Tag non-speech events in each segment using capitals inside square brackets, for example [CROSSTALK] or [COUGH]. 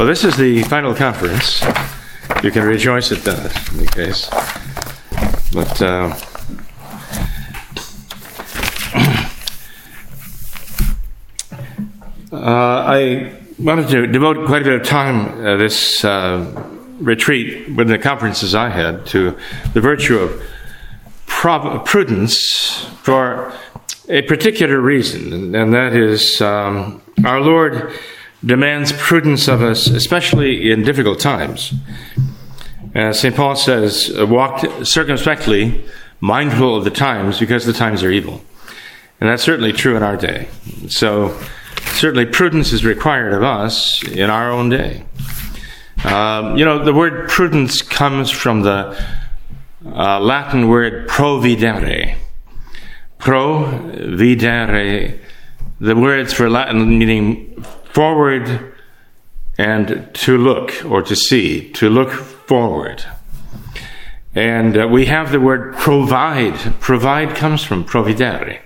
Well, this is the final conference. You can rejoice at that, in case. But uh, [CLEARS THROAT] uh, I wanted to devote quite a bit of time uh, this uh, retreat, with the conferences I had, to the virtue of prob- prudence for a particular reason, and that is um, our Lord demands prudence of us, especially in difficult times. As St. Paul says, walk circumspectly, mindful of the times, because the times are evil. And that's certainly true in our day. So, certainly prudence is required of us in our own day. Um, you know, the word prudence comes from the uh, Latin word providere. Providere, the words for Latin meaning forward and to look or to see, to look forward. And uh, we have the word provide. Provide comes from providere.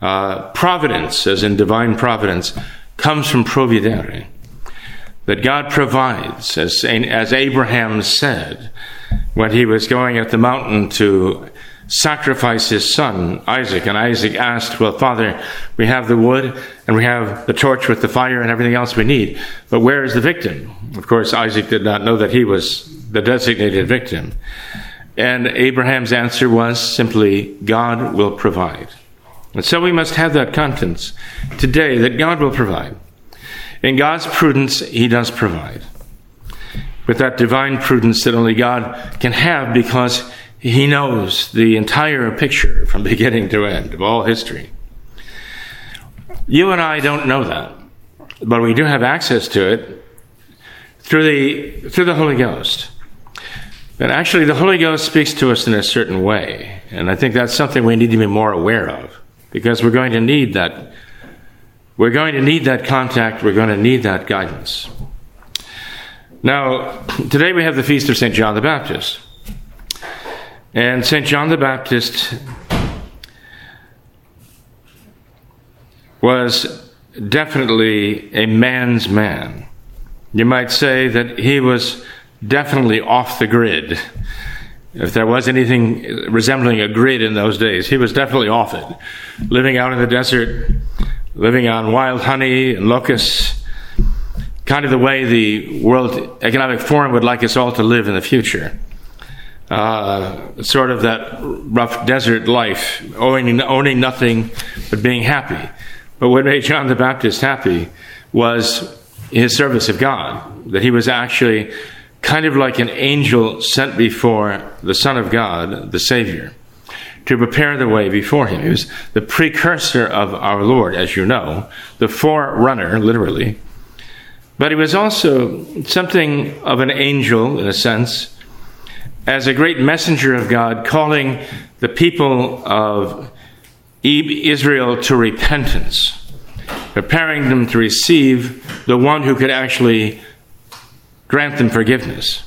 Uh, providence, as in divine providence, comes from providere. That God provides, as, as Abraham said when he was going up the mountain to sacrifice his son, Isaac. And Isaac asked, Well, Father, we have the wood and we have the torch with the fire and everything else we need, but where is the victim? Of course, Isaac did not know that he was the designated victim. And Abraham's answer was simply, God will provide. And so we must have that confidence today that God will provide. In God's prudence, He does provide. With that divine prudence that only God can have because he knows the entire picture from [LAUGHS] beginning to end of all history. You and I don't know that, but we do have access to it through the, through the Holy Ghost. But actually, the Holy Ghost speaks to us in a certain way, and I think that's something we need to be more aware of because we're going to need that. We're going to need that contact. We're going to need that guidance. Now, today we have the feast of St. John the Baptist. And St. John the Baptist was definitely a man's man. You might say that he was definitely off the grid. If there was anything resembling a grid in those days, he was definitely off it. Living out in the desert, living on wild honey and locusts, kind of the way the World Economic Forum would like us all to live in the future uh, sort of that rough desert life, owning, owning nothing but being happy. But what made John the Baptist happy was his service of God, that he was actually kind of like an angel sent before the Son of God, the Savior, to prepare the way before him. He was the precursor of our Lord, as you know, the forerunner, literally. But he was also something of an angel, in a sense, as a great messenger of God, calling the people of Israel to repentance, preparing them to receive the one who could actually grant them forgiveness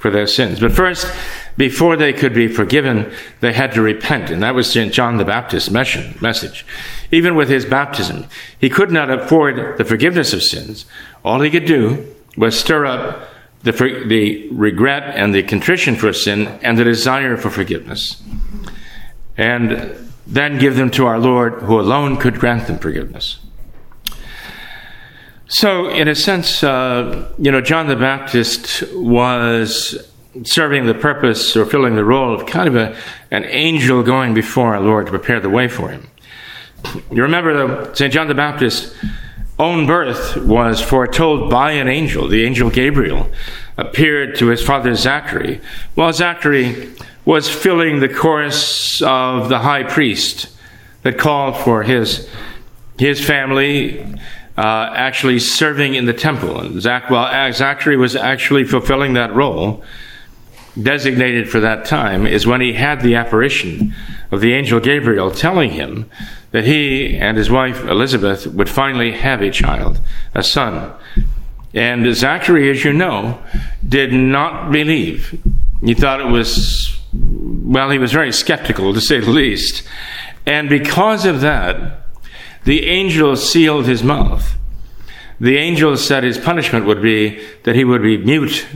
for their sins. But first, before they could be forgiven, they had to repent. And that was St. John the Baptist's message. Even with his baptism, he could not afford the forgiveness of sins. All he could do was stir up the, the regret and the contrition for sin and the desire for forgiveness. And then give them to our Lord, who alone could grant them forgiveness. So, in a sense, uh, you know, John the Baptist was serving the purpose or filling the role of kind of a, an angel going before our Lord to prepare the way for him. You remember, St. John the Baptist own birth was foretold by an angel. The angel Gabriel appeared to his father Zachary while Zachary was filling the chorus of the high priest that called for his, his family uh, actually serving in the temple. And Zach, well, Zachary was actually fulfilling that role designated for that time is when he had the apparition of the angel Gabriel telling him that he and his wife Elizabeth would finally have a child, a son. And Zachary, as you know, did not believe. He thought it was, well, he was very skeptical to say the least. And because of that, the angel sealed his mouth the angel said his punishment would be that he would be mute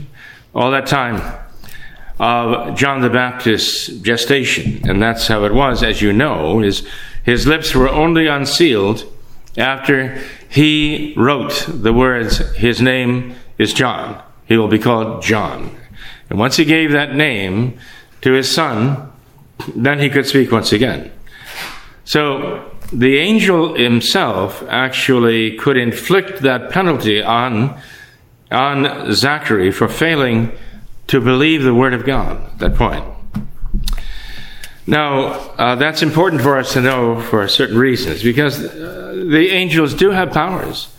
all that time of John the Baptist's gestation. And that's how it was, as you know. His, his lips were only unsealed after he wrote the words, His name is John. He will be called John. And once he gave that name to his son, then he could speak once again. So the angel himself actually could inflict that penalty on, on Zachary for failing to believe the word of God at that point. Now, uh, that's important for us to know for certain reasons because uh, the angels do have powers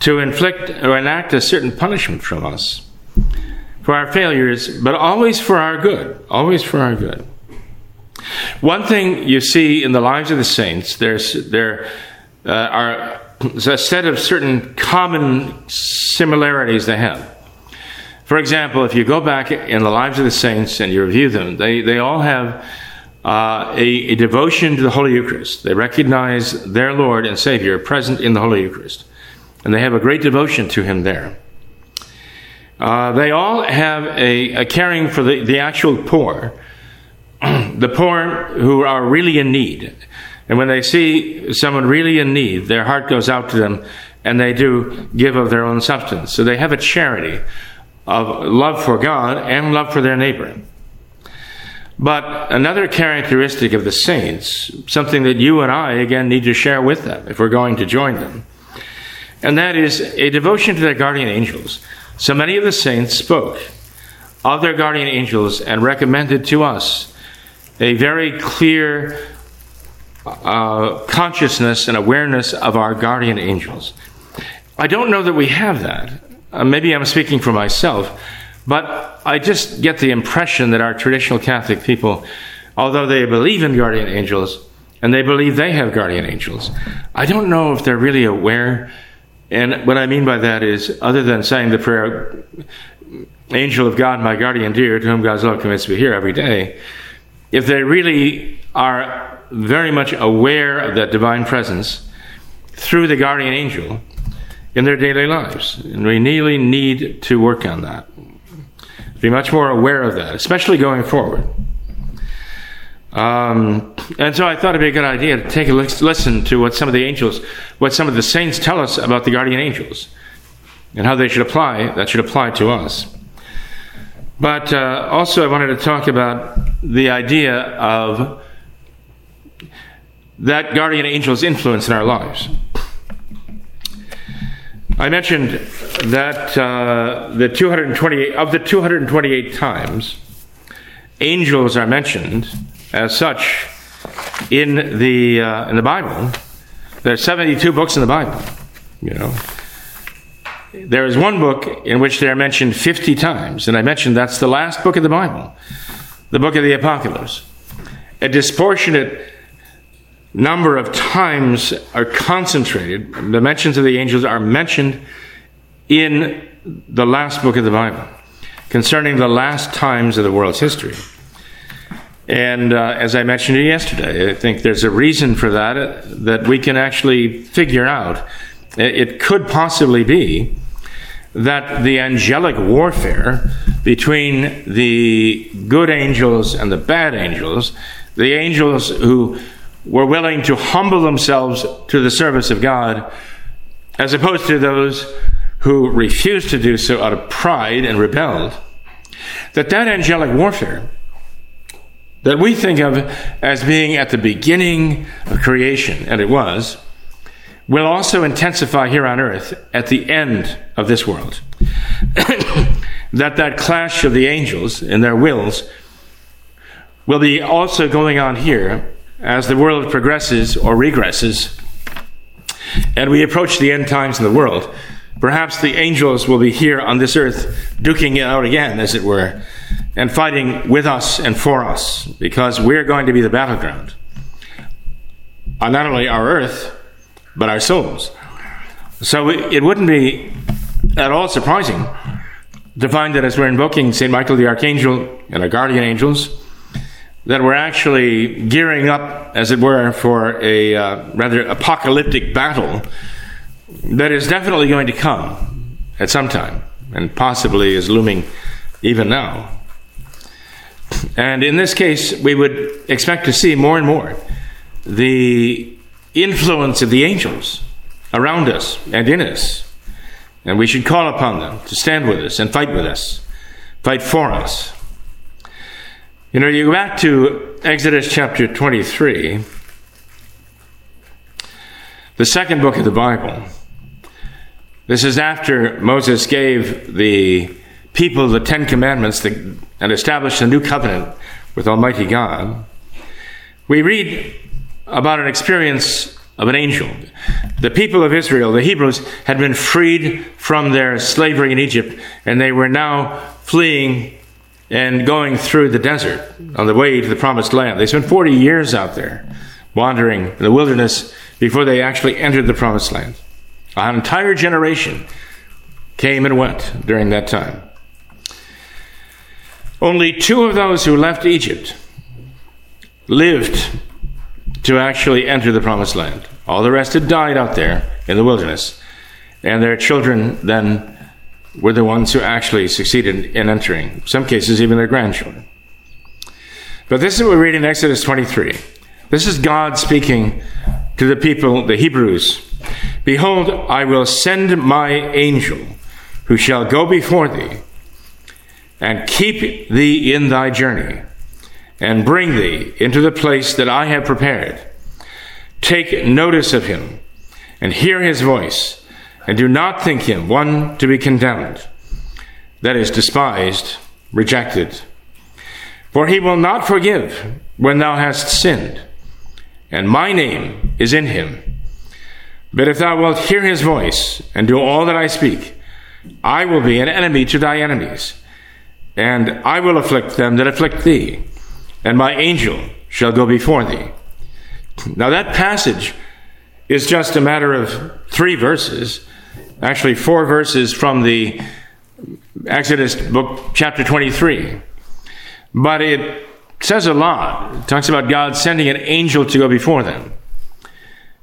to inflict or enact a certain punishment from us for our failures, but always for our good. Always for our good. One thing you see in the lives of the saints, there's, there uh, are a set of certain common similarities they have. For example, if you go back in the lives of the saints and you review them, they, they all have uh, a, a, devotion to the Holy Eucharist. They recognize their Lord and Savior present in the Holy Eucharist. And they have a great devotion to Him there. Uh, they all have a, a caring for the, the actual poor, [CLEARS THROAT] the poor who are really in need. And when they see someone really in need, their heart goes out to them and they do give of their own substance. So they have a charity of love for God and love for their neighbor. But another characteristic of the saints, something that you and I again need to share with them if we're going to join them, and that is a devotion to their guardian angels. So many of the saints spoke of their guardian angels and recommended to us a very clear uh, consciousness and awareness of our guardian angels. I don't know that we have that. Uh, maybe I'm speaking for myself, but I just get the impression that our traditional Catholic people, although they believe in guardian angels and they believe they have guardian angels, I don't know if they're really aware and what I mean by that is, other than saying the prayer, Angel of God, my guardian dear, to whom God's love commits me here every day, if they really are very much aware of that divine presence through the guardian angel in their daily lives. And we really need to work on that. Be much more aware of that, especially going forward. Um, and so I thought it'd be a good idea to take a listen to what some of the angels, what some of the saints tell us about the guardian angels, and how they should apply. That should apply to us. But uh, also, I wanted to talk about the idea of that guardian angel's influence in our lives. I mentioned that uh, the 228 of the 228 times angels are mentioned as such in the uh, in the Bible. There are 72 books in the Bible. You know, there is one book in which they are mentioned 50 times, and I mentioned that's the last book of the Bible, the book of the Apocalypse. A disproportionate number of times are concentrated. The mentions of the angels are mentioned in the last book of the Bible concerning the last times of the world's history. And uh, as I mentioned yesterday, I think there's a reason for that uh, that we can actually figure out. It could possibly be that the angelic warfare between the good angels and the bad angels, the angels who were willing to humble themselves to the service of God, as opposed to those who refused to do so out of pride and rebelled, that that angelic warfare that we think of as being at the beginning of creation, and it was, will also intensify here on earth at the end of this world. [COUGHS] that that clash of the angels and their wills will be also going on here as the world progresses or regresses and we approach the end times in the world. Perhaps the angels will be here on this earth, duking it out again, as it were, and fighting with us and for us, because we're going to be the battleground on not only our earth, but our souls. So it wouldn't be at all surprising to find that as we're invoking St. Michael the Archangel and our guardian angels, that we're actually gearing up, as it were, for a uh, rather apocalyptic battle that is definitely going to come at some time, and possibly is looming even now. And in this case, we would expect to see more and more the influence of the angels around us and in us. And we should call upon them to stand with us and fight with us, fight for us. You know, you go back to Exodus chapter 23, the second book of the Bible. This is after Moses gave the people the Ten Commandments and established a new covenant with Almighty God. We read about an experience of an angel. The people of Israel, the Hebrews, had been freed from their slavery in Egypt, and they were now fleeing and going through the desert on the way to the promised land. They spent 40 years out there wandering in the wilderness before they actually entered the promised land. An entire generation came and went during that time. Only two of those who left Egypt lived to actually enter the promised land. All the rest had died out there in the wilderness. And their children then were the ones who actually succeeded in entering, in some cases, even their grandchildren. But this is what we read in Exodus 23. This is God speaking to the people, the Hebrews. Behold, I will send my angel who shall go before thee and keep thee in thy journey and bring thee into the place that I have prepared. Take notice of him and hear his voice, and do not think him one to be condemned, that is, despised, rejected. For he will not forgive when thou hast sinned, and my name is in him. But if thou wilt hear his voice and do all that I speak, I will be an enemy to thy enemies, and I will afflict them that afflict thee and my angel shall go before thee. Now, that passage is just a matter of three verses, actually, four verses from the Exodus book, chapter 23. But it says a lot. It talks about God sending an angel to go before them.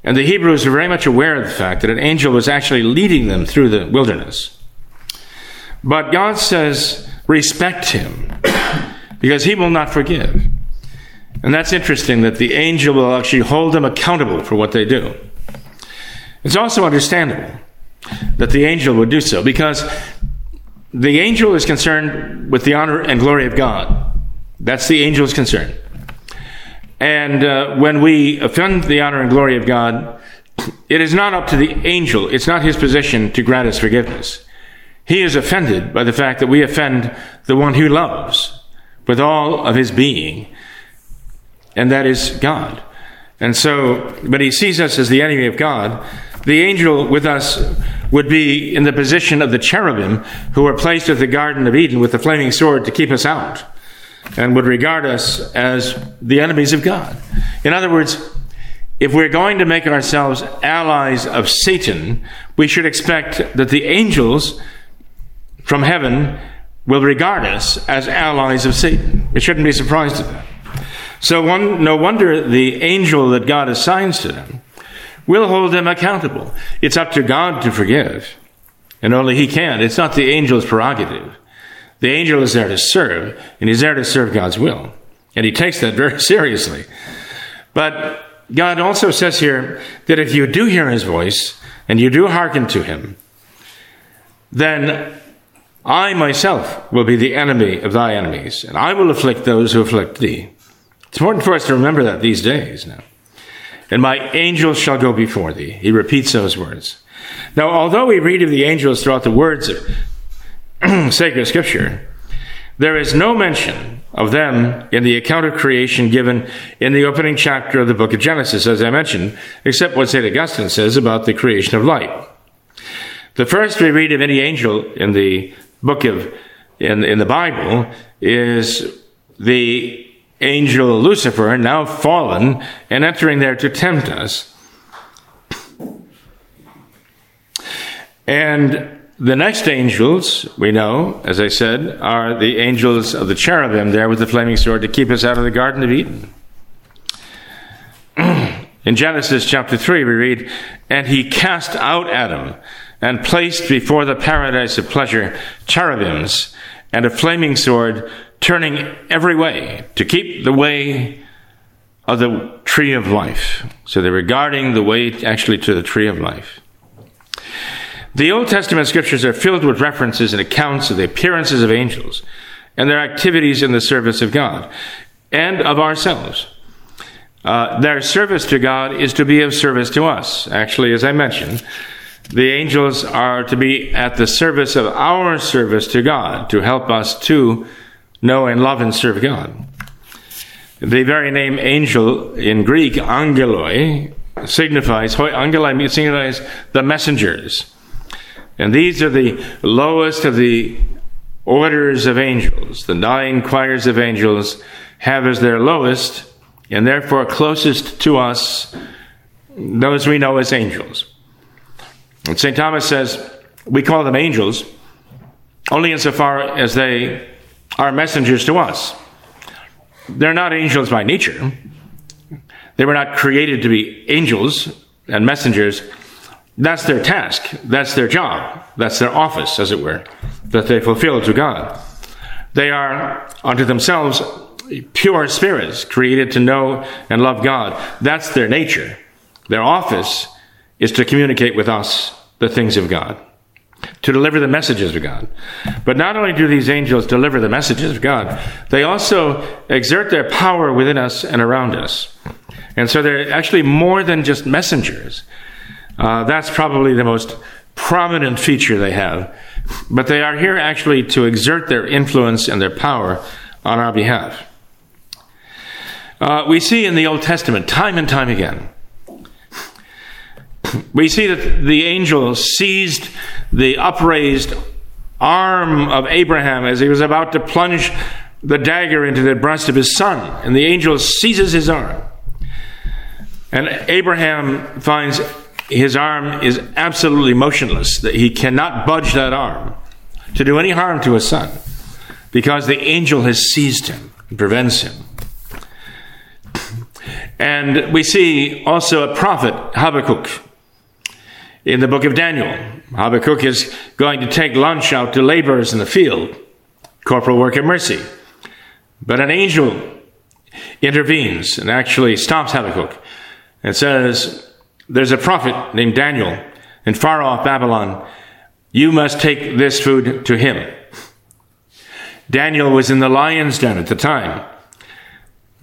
And the Hebrews were very much aware of the fact that an angel was actually leading them through the wilderness. But God says, respect him because he will not forgive. And that's interesting that the angel will actually hold them accountable for what they do. It's also understandable that the angel would do so because the angel is concerned with the honor and glory of God. That's the angel's concern. And uh, when we offend the honor and glory of God, it is not up to the angel, it's not his position to grant us forgiveness. He is offended by the fact that we offend the one who loves with all of his being, and that is God. And so, but he sees us as the enemy of God. The angel with us would be in the position of the cherubim who were placed at the Garden of Eden with the flaming sword to keep us out and would regard us as the enemies of God. In other words, if we're going to make ourselves allies of Satan, we should expect that the angels from heaven will regard us as allies of Satan. We shouldn't be surprised at that. So one, no wonder the angel that God assigns to them will hold them accountable. It's up to God to forgive, and only He can. It's not the angel's prerogative. The angel is there to serve, and he's there to serve God's will. And he takes that very [LAUGHS] seriously. But God also says here that if you do hear his voice and you do hearken to him, then I myself will be the enemy of thy enemies, and I will afflict those who afflict thee. It's important for us to remember that these days now. And my angels shall go before thee. He repeats those words. Now, although we read of the angels throughout the words of [CLEARS THROAT] sacred scripture, there is no mention of them in the account of creation given in the opening chapter of the book of Genesis, as I mentioned, except what St. Augustine says about the creation of light. The first we read of any angel in the book of in, in the Bible is the angel Lucifer, now fallen and entering there to tempt us. And the next angels, we know, as I said, are the angels of the cherubim there with the flaming sword to keep us out of the Garden of Eden. [CLEARS THROAT] In Genesis chapter 3, we read, And he cast out Adam and placed before the paradise of pleasure cherubims and a flaming sword turning every way to keep the way of the tree of life. So they were guarding the way actually to the tree of life. The Old Testament scriptures are filled with references and accounts of the appearances of angels and their activities in the service of God and of ourselves. Uh, their service to God is to be of service to us. Actually, as I mentioned, the angels are to be at the service of our service to God, to help us to know and love and serve God. The very name angel in Greek, angeloi, signifies, angeloi signifies the messengers. And these are the lowest of the orders of angels. The nine choirs of angels have as their lowest, and therefore closest to us, those we know as angels. And St. Thomas says, we call them angels only insofar as they are messengers to us. They're not angels by nature. They were not created to be angels and messengers that's their task. That's their job. That's their office, as it were, that they fulfill to God. They are unto themselves pure spirits created to know and love God. That's their nature. Their office is to communicate with us the things of God, to deliver the messages of God. But not only do these angels deliver the messages of God, they also exert their power within us and around us. And so they're actually more than just messengers. Uh, that's probably the most prominent feature they have. But they are here actually to exert their influence and their power on our behalf. Uh, we see in the Old Testament, time and time again, we see that the angel seized the upraised arm of Abraham as he was about to plunge the dagger into the breast of his son, and the angel seizes his arm. And Abraham finds his arm is absolutely motionless, that he cannot budge that arm to do any harm to his son because the angel has seized him and prevents him. And we see also a prophet, Habakkuk, in the book of Daniel. Habakkuk is going to take lunch out to laborers in the field, corporal work of mercy. But an angel intervenes and actually stops Habakkuk and says, there's a prophet named Daniel in far off Babylon. You must take this food to him. Daniel was in the lion's den at the time.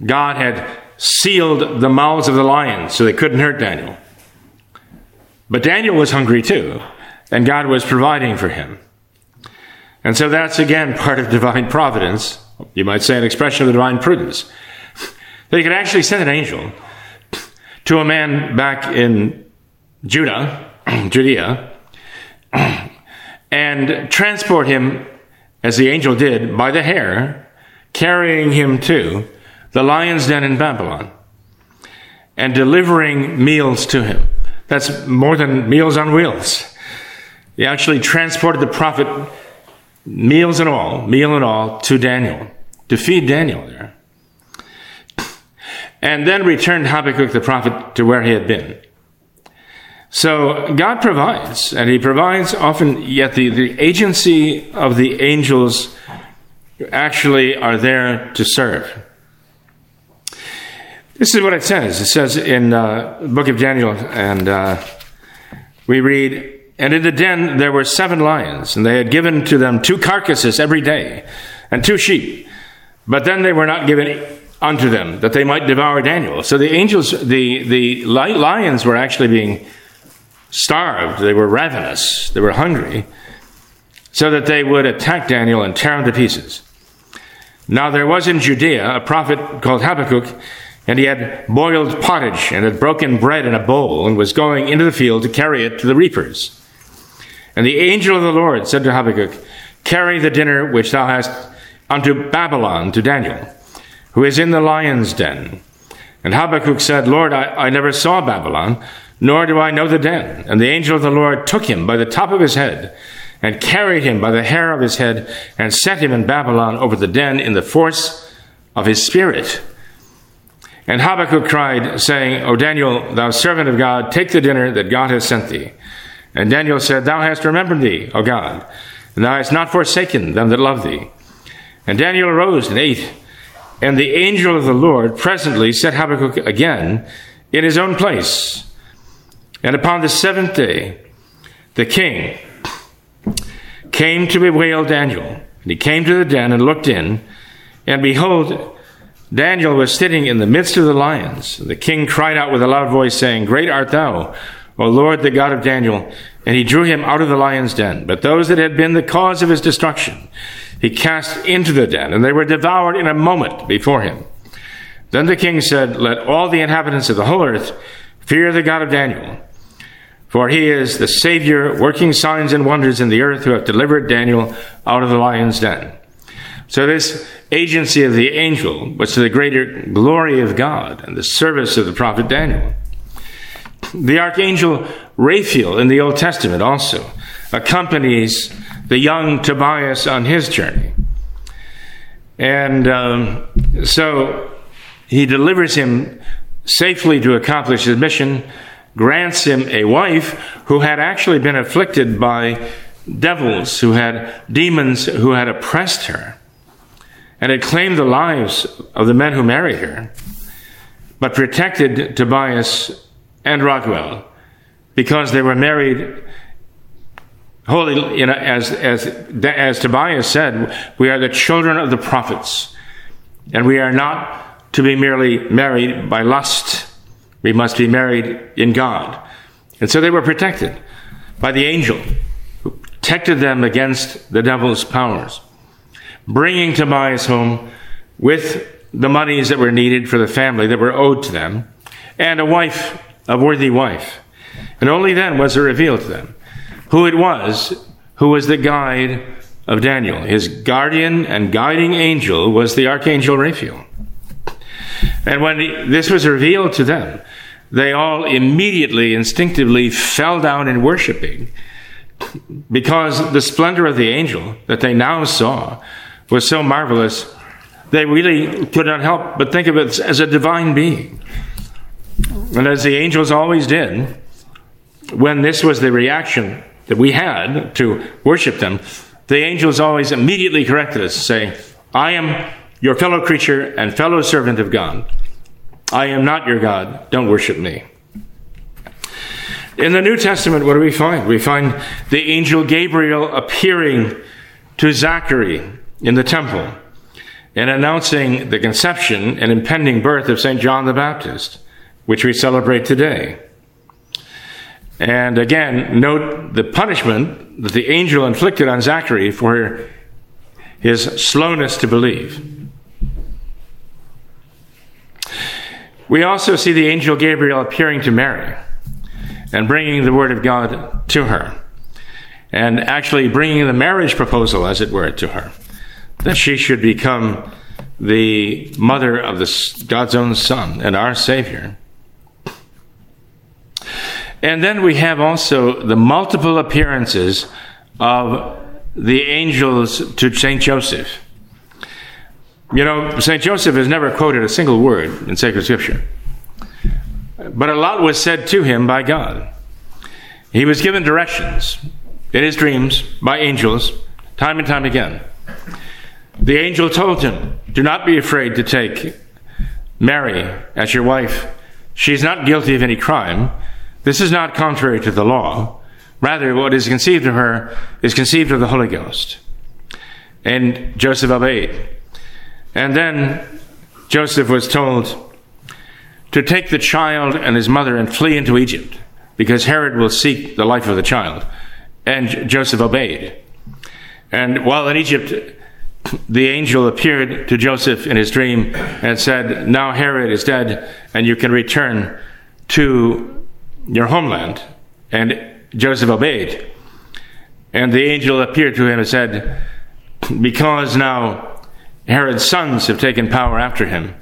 God had sealed the mouths of the lions so they couldn't hurt Daniel. But Daniel was hungry too, and God was providing for him. And so that's again part of divine providence. You might say an expression of the divine prudence. He could actually send an angel to a man back in Judah, [CLEARS THROAT] Judea, [CLEARS THROAT] and transport him, as the angel did, by the hair, carrying him to the lion's den in Babylon, and delivering meals to him. That's more than meals on wheels. He actually transported the prophet, meals and all, meal and all, to Daniel, to feed Daniel there and then returned Habakkuk the prophet to where he had been. So God provides, and He provides often, yet the, the agency of the angels actually are there to serve. This is what it says. It says in uh, the book of Daniel, and uh, we read, And in the den there were seven lions, and they had given to them two carcasses every day, and two sheep. But then they were not given unto them that they might devour Daniel. So the angels, the, the lions were actually being starved. They were ravenous. They were hungry so that they would attack Daniel and tear him to pieces. Now there was in Judea a prophet called Habakkuk, and he had boiled pottage and had broken bread in a bowl and was going into the field to carry it to the reapers. And the angel of the Lord said to Habakkuk, Carry the dinner which thou hast unto Babylon to Daniel who is in the lion's den. And Habakkuk said, Lord, I, I never saw Babylon, nor do I know the den. And the angel of the Lord took him by the top of his head, and carried him by the hair of his head, and set him in Babylon over the den in the force of his spirit. And Habakkuk cried, saying, O Daniel, thou servant of God, take the dinner that God has sent thee. And Daniel said, Thou hast remembered thee, O God, and thou hast not forsaken them that love thee. And Daniel arose and ate. And the angel of the Lord presently set Habakkuk again in his own place. And upon the seventh day, the king came to bewail Daniel. And he came to the den and looked in, and behold, Daniel was sitting in the midst of the lions. The king cried out with a loud voice, saying, Great art thou, O Lord, the God of Daniel. And he drew him out of the lion's den. But those that had been the cause of his destruction, he cast into the den, and they were devoured in a moment before him. Then the king said, Let all the inhabitants of the whole earth fear the God of Daniel. For he is the Savior, working signs and wonders in the earth, who have delivered Daniel out of the lion's den. So, this agency of the angel was to the greater glory of God and the service of the prophet Daniel. The archangel Raphael in the Old Testament also accompanies the young Tobias on his journey. And um, so he delivers him safely to accomplish his mission grants him a wife who had actually been afflicted by devils, who had demons who had oppressed her, and had claimed the lives of the men who married her, but protected Tobias and Raguel because they were married holy, you know, as, as, as Tobias said, we are the children of the prophets, and we are not to be merely married by lust we must be married in God. And so they were protected by the angel who protected them against the devil's powers, bringing Tobias home with the monies that were needed for the family that were owed to them, and a wife, a worthy wife. And only then was it revealed to them who it was who was the guide of Daniel. His guardian and guiding angel was the archangel Raphael. And when this was revealed to them, they all immediately, instinctively fell down in worshiping because the splendor of the angel that they now saw was so marvelous, they really could not help but think of it as a divine being. And as the angels always did, when this was the reaction that we had to worship them, the angels always immediately corrected us, saying, I am your fellow creature and fellow servant of God. I am not your God. Don't worship me. In the New Testament, what do we find? We find the angel Gabriel appearing to Zachary in the temple and announcing the conception and impending birth of St. John the Baptist, which we celebrate today. And again, note the punishment that the angel inflicted on Zachary for his slowness to believe. We also see the angel Gabriel appearing to Mary and bringing the word of God to her, and actually bringing the marriage proposal, as it were, to her, that she should become the mother of the, God's own Son and our Savior. And then we have also the multiple appearances of the angels to Saint Joseph. You know, St. Joseph has never quoted a single word in sacred scripture, but a lot was said to him by God. He was given directions in his dreams by angels time and time again. The angel told him, Do not be afraid to take Mary as your wife. She is not guilty of any crime. This is not contrary to the law. Rather, what is conceived of her is conceived of the Holy Ghost. And Joseph obeyed. And then Joseph was told to take the child and his mother and flee into Egypt because Herod will seek the life of the child. And Joseph obeyed. And while in Egypt, the angel appeared to Joseph in his dream and said, Now Herod is dead, and you can return to your homeland. And Joseph obeyed. And the angel appeared to him and said, Because now Herod's sons have taken power after him.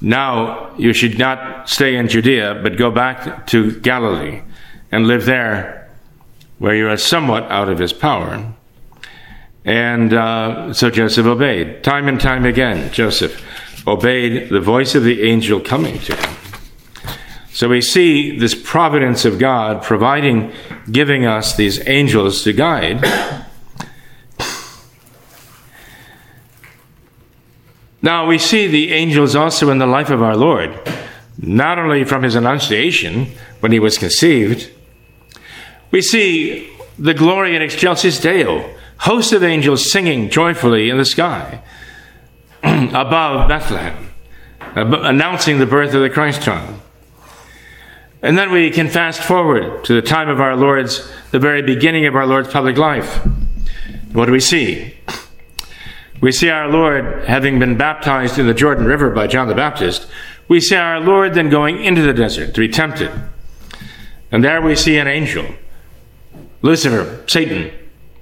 Now you should not stay in Judea, but go back to Galilee and live there where you are somewhat out of his power. And uh, so Joseph obeyed. Time and time again, Joseph obeyed the voice of the angel coming to him. So we see this providence of God providing, giving us these angels to guide. Now we see the angels also in the life of our Lord, not only from his annunciation when he was conceived. We see the Gloria in excelsis Deo, hosts of angels singing joyfully in the sky [CLEARS THROAT] above Bethlehem, uh, announcing the birth of the Christ child. And then we can fast forward to the time of our Lord's, the very beginning of our Lord's public life. What do we see? [CLEARS THROAT] We see our Lord having been baptized in the Jordan River by John the Baptist. We see our Lord then going into the desert to be tempted. And there we see an angel, Lucifer, Satan.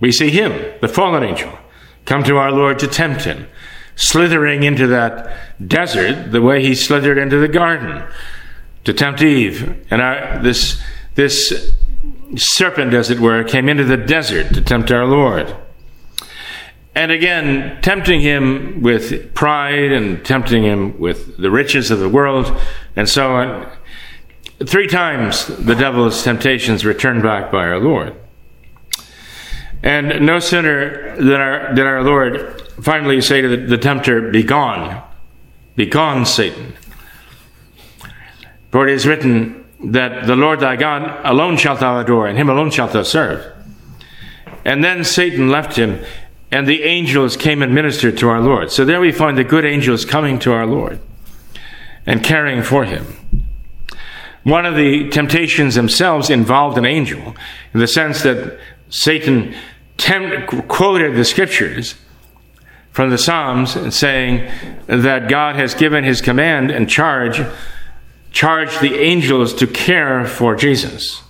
We see him, the fallen angel, come to our Lord to tempt him, slithering into that desert the way he slithered into the garden to tempt Eve. And our, this, this serpent, as it were, came into the desert to tempt our Lord. And again, tempting him with pride and tempting him with the riches of the world and so on. Three times the devil's temptations returned back by our Lord. And no sooner did our, did our Lord finally say to the, the tempter, Be gone, be gone, Satan. For it is written that the Lord thy God alone shalt thou adore, and him alone shalt thou serve. And then Satan left him, and the angels came and ministered to our Lord. So there we find the good angels coming to our Lord and caring for him. One of the temptations themselves involved an angel, in the sense that Satan quoted the scriptures from the Psalms saying that God has given his command and charge charged the angels to care for Jesus,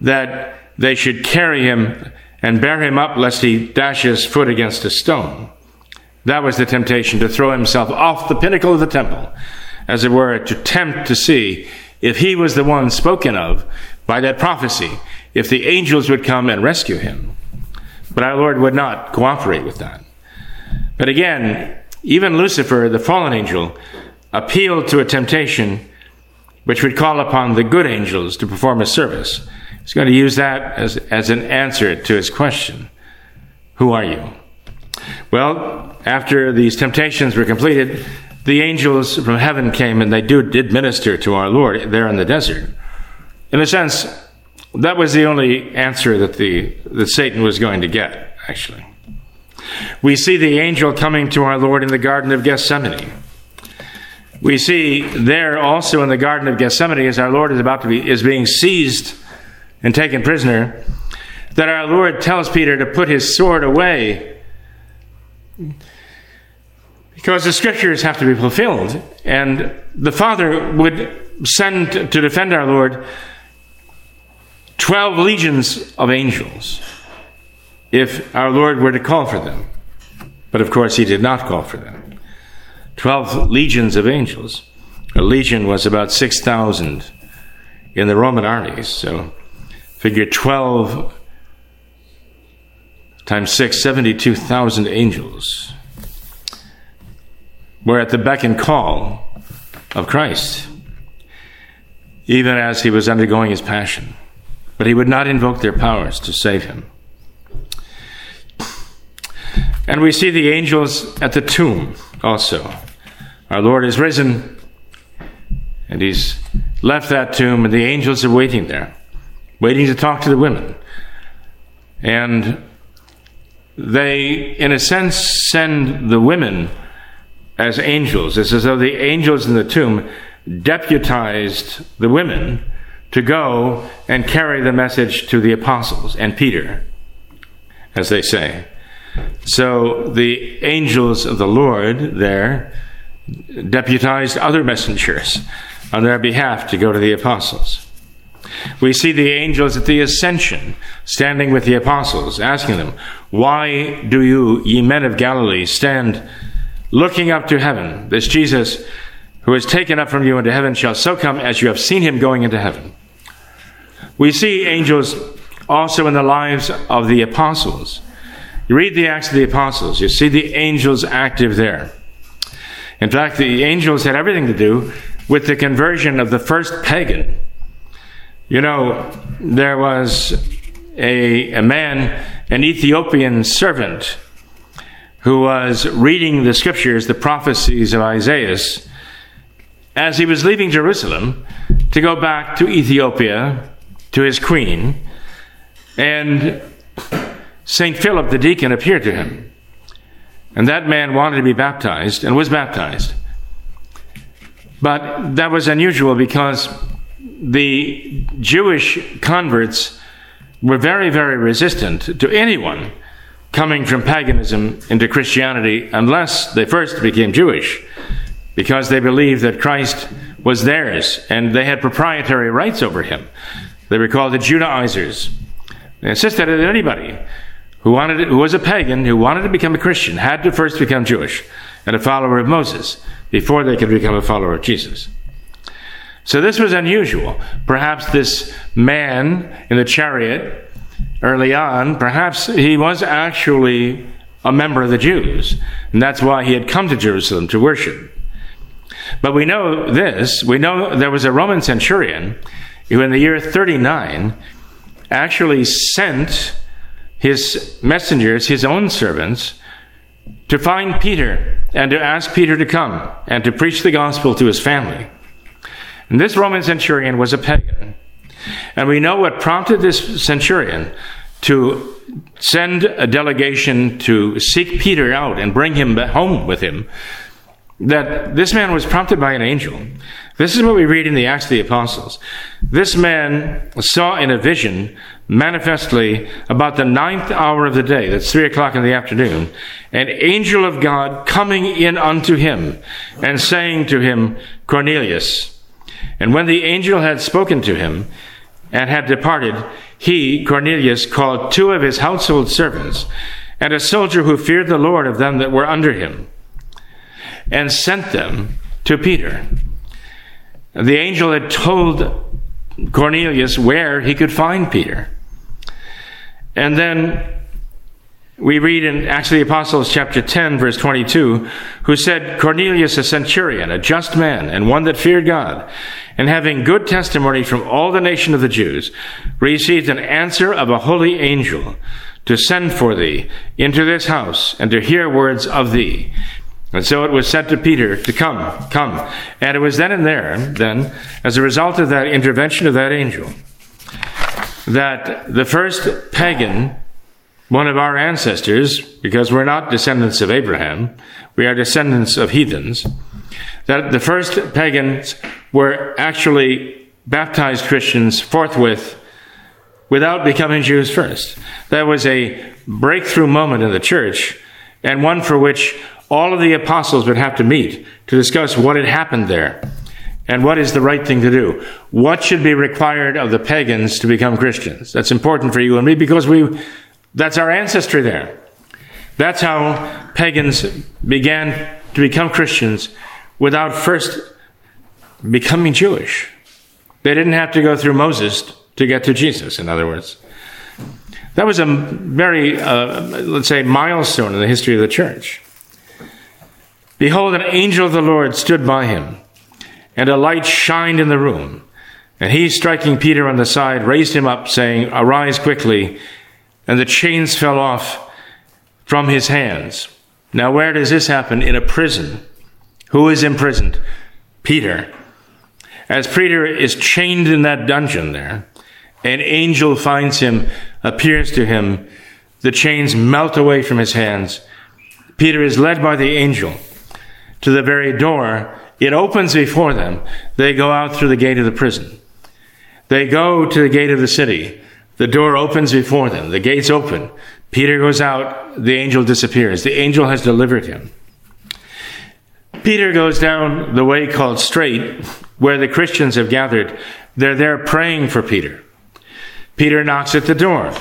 that they should carry him and bear him up lest he dash his foot against a stone. That was the temptation to throw himself off the pinnacle of the temple, as it were, to tempt to see if he was the one spoken of by that prophecy, if the angels would come and rescue him. But our Lord would not cooperate with that. But again, even Lucifer, the fallen angel, appealed to a temptation which would call upon the good angels to perform a service. He's going to use that as, as an answer to his question Who are you? Well, after these temptations were completed, the angels from heaven came and they do, did minister to our Lord there in the desert. In a sense, that was the only answer that, the, that Satan was going to get, actually. We see the angel coming to our Lord in the Garden of Gethsemane. We see there also in the Garden of Gethsemane, as our Lord is about to be is being seized and taken prisoner, that our Lord tells Peter to put his sword away. Because the scriptures have to be fulfilled, and the Father would send to defend our Lord 12 legions of angels if our Lord were to call for them. But of course, he did not call for them. 12 legions of angels. A legion was about 6,000 in the Roman armies. So figure 12 times 6, 72,000 angels were at the beck and call of Christ, even as he was undergoing his passion. But he would not invoke their powers to save him. And we see the angels at the tomb also. Our Lord is risen, and He's left that tomb, and the angels are waiting there, waiting to talk to the women. And they, in a sense, send the women as angels. It's as though the angels in the tomb deputized the women to go and carry the message to the apostles and Peter, as they say. So the angels of the Lord there deputized other messengers on their behalf to go to the apostles. We see the angels at the ascension standing with the apostles, asking them, Why do you, ye men of Galilee, stand looking up to heaven? This Jesus who is taken up from you into heaven shall so come as you have seen him going into heaven. We see angels also in the lives of the apostles. You read the Acts of the Apostles, you see the angels active there. In fact, the angels had everything to do with the conversion of the first pagan. You know, there was a, a man, an Ethiopian servant, who was reading the scriptures, the prophecies of Isaiah, as he was leaving Jerusalem to go back to Ethiopia to his queen. And St. Philip the deacon appeared to him. And that man wanted to be baptized and was baptized. But that was unusual because the Jewish converts were very, very resistant to anyone coming from paganism into Christianity unless they first became Jewish because they believed that Christ was theirs and they had proprietary rights over him. They were called the Judaizers. They insisted that anybody who wanted who was a pagan who wanted to become a Christian had to first become Jewish and a follower of Moses before they could become a follower of Jesus. So this was unusual. Perhaps this man in the chariot early on, perhaps he was actually a member of the Jews, and that's why he had come to Jerusalem to worship. But we know this, we know there was a Roman centurion who in the year 39 actually sent his messengers, his own servants, to find Peter and to ask Peter to come and to preach the gospel to his family. And this Roman centurion was a pagan. And we know what prompted this centurion to send a delegation to seek Peter out and bring him home with him. That this man was prompted by an angel. This is what we read in the Acts of the Apostles. This man saw in a vision manifestly about the ninth hour of the day, that's three o'clock in the afternoon, an angel of God coming in unto him and saying to him, Cornelius. And when the angel had spoken to him and had departed, he, Cornelius, called two of his household servants and a soldier who feared the Lord of them that were under him and sent them to Peter. The angel had told Cornelius where he could find Peter. And then we read in Acts of the Apostles, chapter 10, verse 22, who said, Cornelius, a centurion, a just man, and one that feared God, and having good testimony from all the nation of the Jews, received an answer of a holy angel to send for thee into this house and to hear words of thee. And so it was said to Peter to come, come. And it was then and there, then, as a result of that intervention of that angel, that the first pagan, one of our ancestors, because we're not descendants of Abraham, we are descendants of heathens, that the first pagans were actually baptized Christians forthwith without becoming Jews first. That was a breakthrough moment in the church and one for which all of the apostles would have to meet to discuss what had happened there and what is the right thing to do. What should be required of the pagans to become Christians? That's important for you and me because we, that's our ancestry there. That's how pagans began to become Christians without first becoming Jewish. They didn't have to go through Moses to get to Jesus, in other words. That was a very, uh, let's say, milestone in the history of the church. Behold, an angel of the Lord stood by him, and a light shined in the room. And he, striking Peter on the side, raised him up, saying, Arise quickly. And the chains fell off from his hands. Now, where does this happen? In a prison. Who is imprisoned? Peter. As Peter is chained in that dungeon there, an angel finds him, appears to him. The chains melt away from his hands. Peter is led by the angel to the very door. It opens before them. They go out through the gate of the prison. They go to the gate of the city. The door opens before them. The gates open. Peter goes out. The angel disappears. The angel has delivered him. Peter goes down the way called Straight, where the Christians have gathered. They're there praying for Peter. Peter knocks at the door.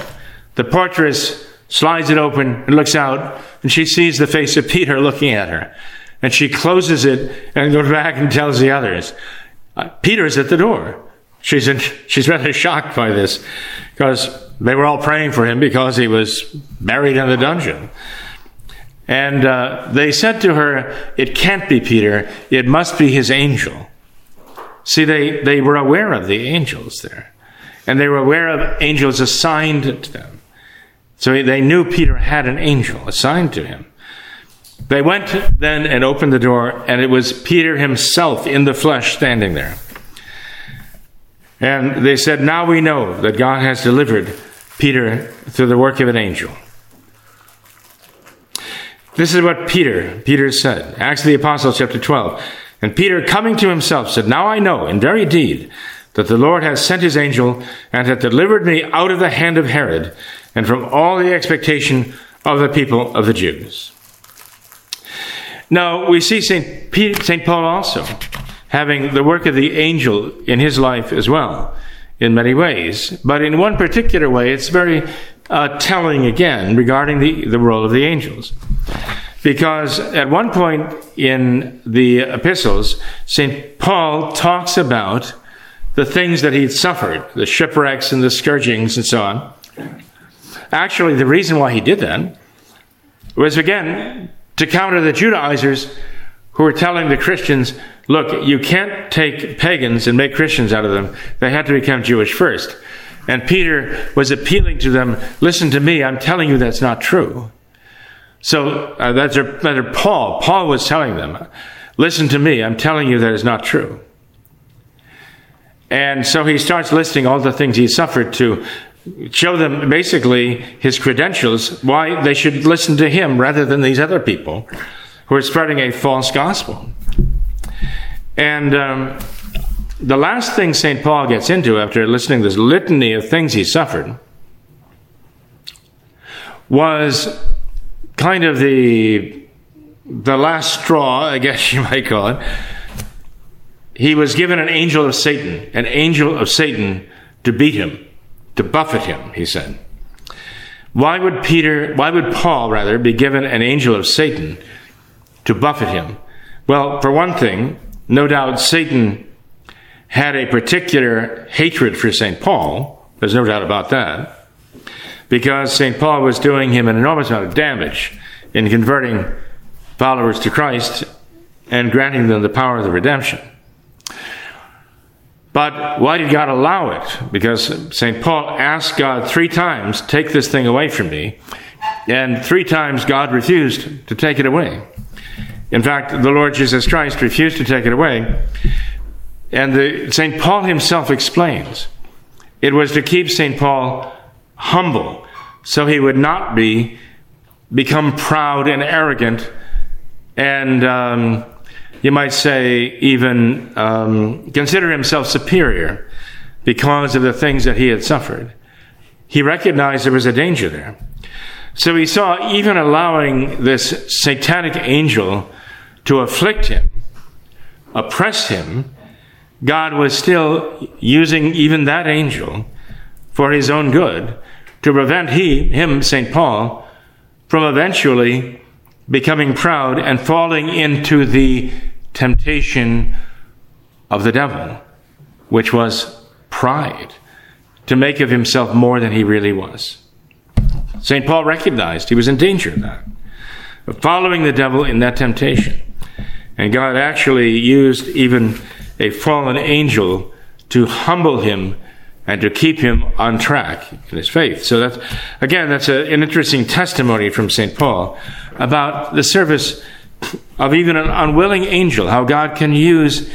The portress slides it open and looks out, and she sees the face of Peter looking at her. And she closes it and goes back and tells the others. Uh, Peter's at the door. She's, in, she's rather [LAUGHS] shocked by this because they were all praying for him because he was buried in the dungeon. And uh, they said to her, It can't be Peter, it must be his angel. See, they, they were aware of the angels there, and they were aware of angels assigned to them. So they knew Peter had an angel assigned to him. They went then and opened the door, and it was Peter himself in the flesh standing there. And they said, Now we know that God has delivered Peter through the work of an angel. This is what Peter, Peter said. Acts of the Apostles, chapter 12. And Peter, coming to himself, said, Now I know in very deed that the Lord has sent his angel and hath delivered me out of the hand of Herod and from all the expectation of the people of the Jews. Now, we see St. Paul also having the work of the angel in his life as well, in many ways. But in one particular way, it's very uh, telling again regarding the, the role of the angels. Because at one point in the epistles, St. Paul talks about the things that he'd suffered, the shipwrecks and the scourgings and so on. Actually, the reason why he did that was again to counter the Judaizers who were telling the Christians, look, you can't take pagans and make Christians out of them. They had to become Jewish first. And Peter was appealing to them, listen to me, I'm telling you that's not true. So uh, that's rather Paul. Paul was telling them, listen to me, I'm telling you that is not true. And so he starts listing all the things he suffered to show them basically his credentials, why they should listen to him rather than these other people who are spreading a false gospel. And um, the last thing St. Paul gets into after listening to this litany of things he suffered was kind of the the last straw, I guess [LAUGHS] you might call it. He was given an angel of Satan, an angel of Satan to beat him, to buffet him, he said. Why would Peter, why would Paul rather be given an angel of Satan to buffet him? Well, for one thing, no doubt Satan had a particular hatred for St. Paul. There's no doubt about that. Because St. Paul was doing him an enormous amount of damage in converting followers to Christ and granting them the power of the redemption. But why did God allow it? Because St. Paul asked God three times, take this thing away from me. And three times God refused to take it away. In fact, the Lord Jesus Christ refused to take it away. And St. Paul himself explains it was to keep St. Paul humble so he would not be become proud and arrogant and um, you might say even um, consider himself superior because of the things that he had suffered. He recognized there was a danger there. So he saw even allowing this satanic angel to afflict him, oppress him, God was still using even that angel for his own good to prevent he, him, St. Paul, from eventually becoming proud and falling into the temptation of the devil, which was pride, to make of himself more than he really was. St. Paul recognized he was in danger of that, of following the devil in that temptation. And God actually used even a fallen angel to humble him and to keep him on track in his faith. So that's, again, that's a, an interesting testimony from St. Paul about the service of even an unwilling angel, how God can use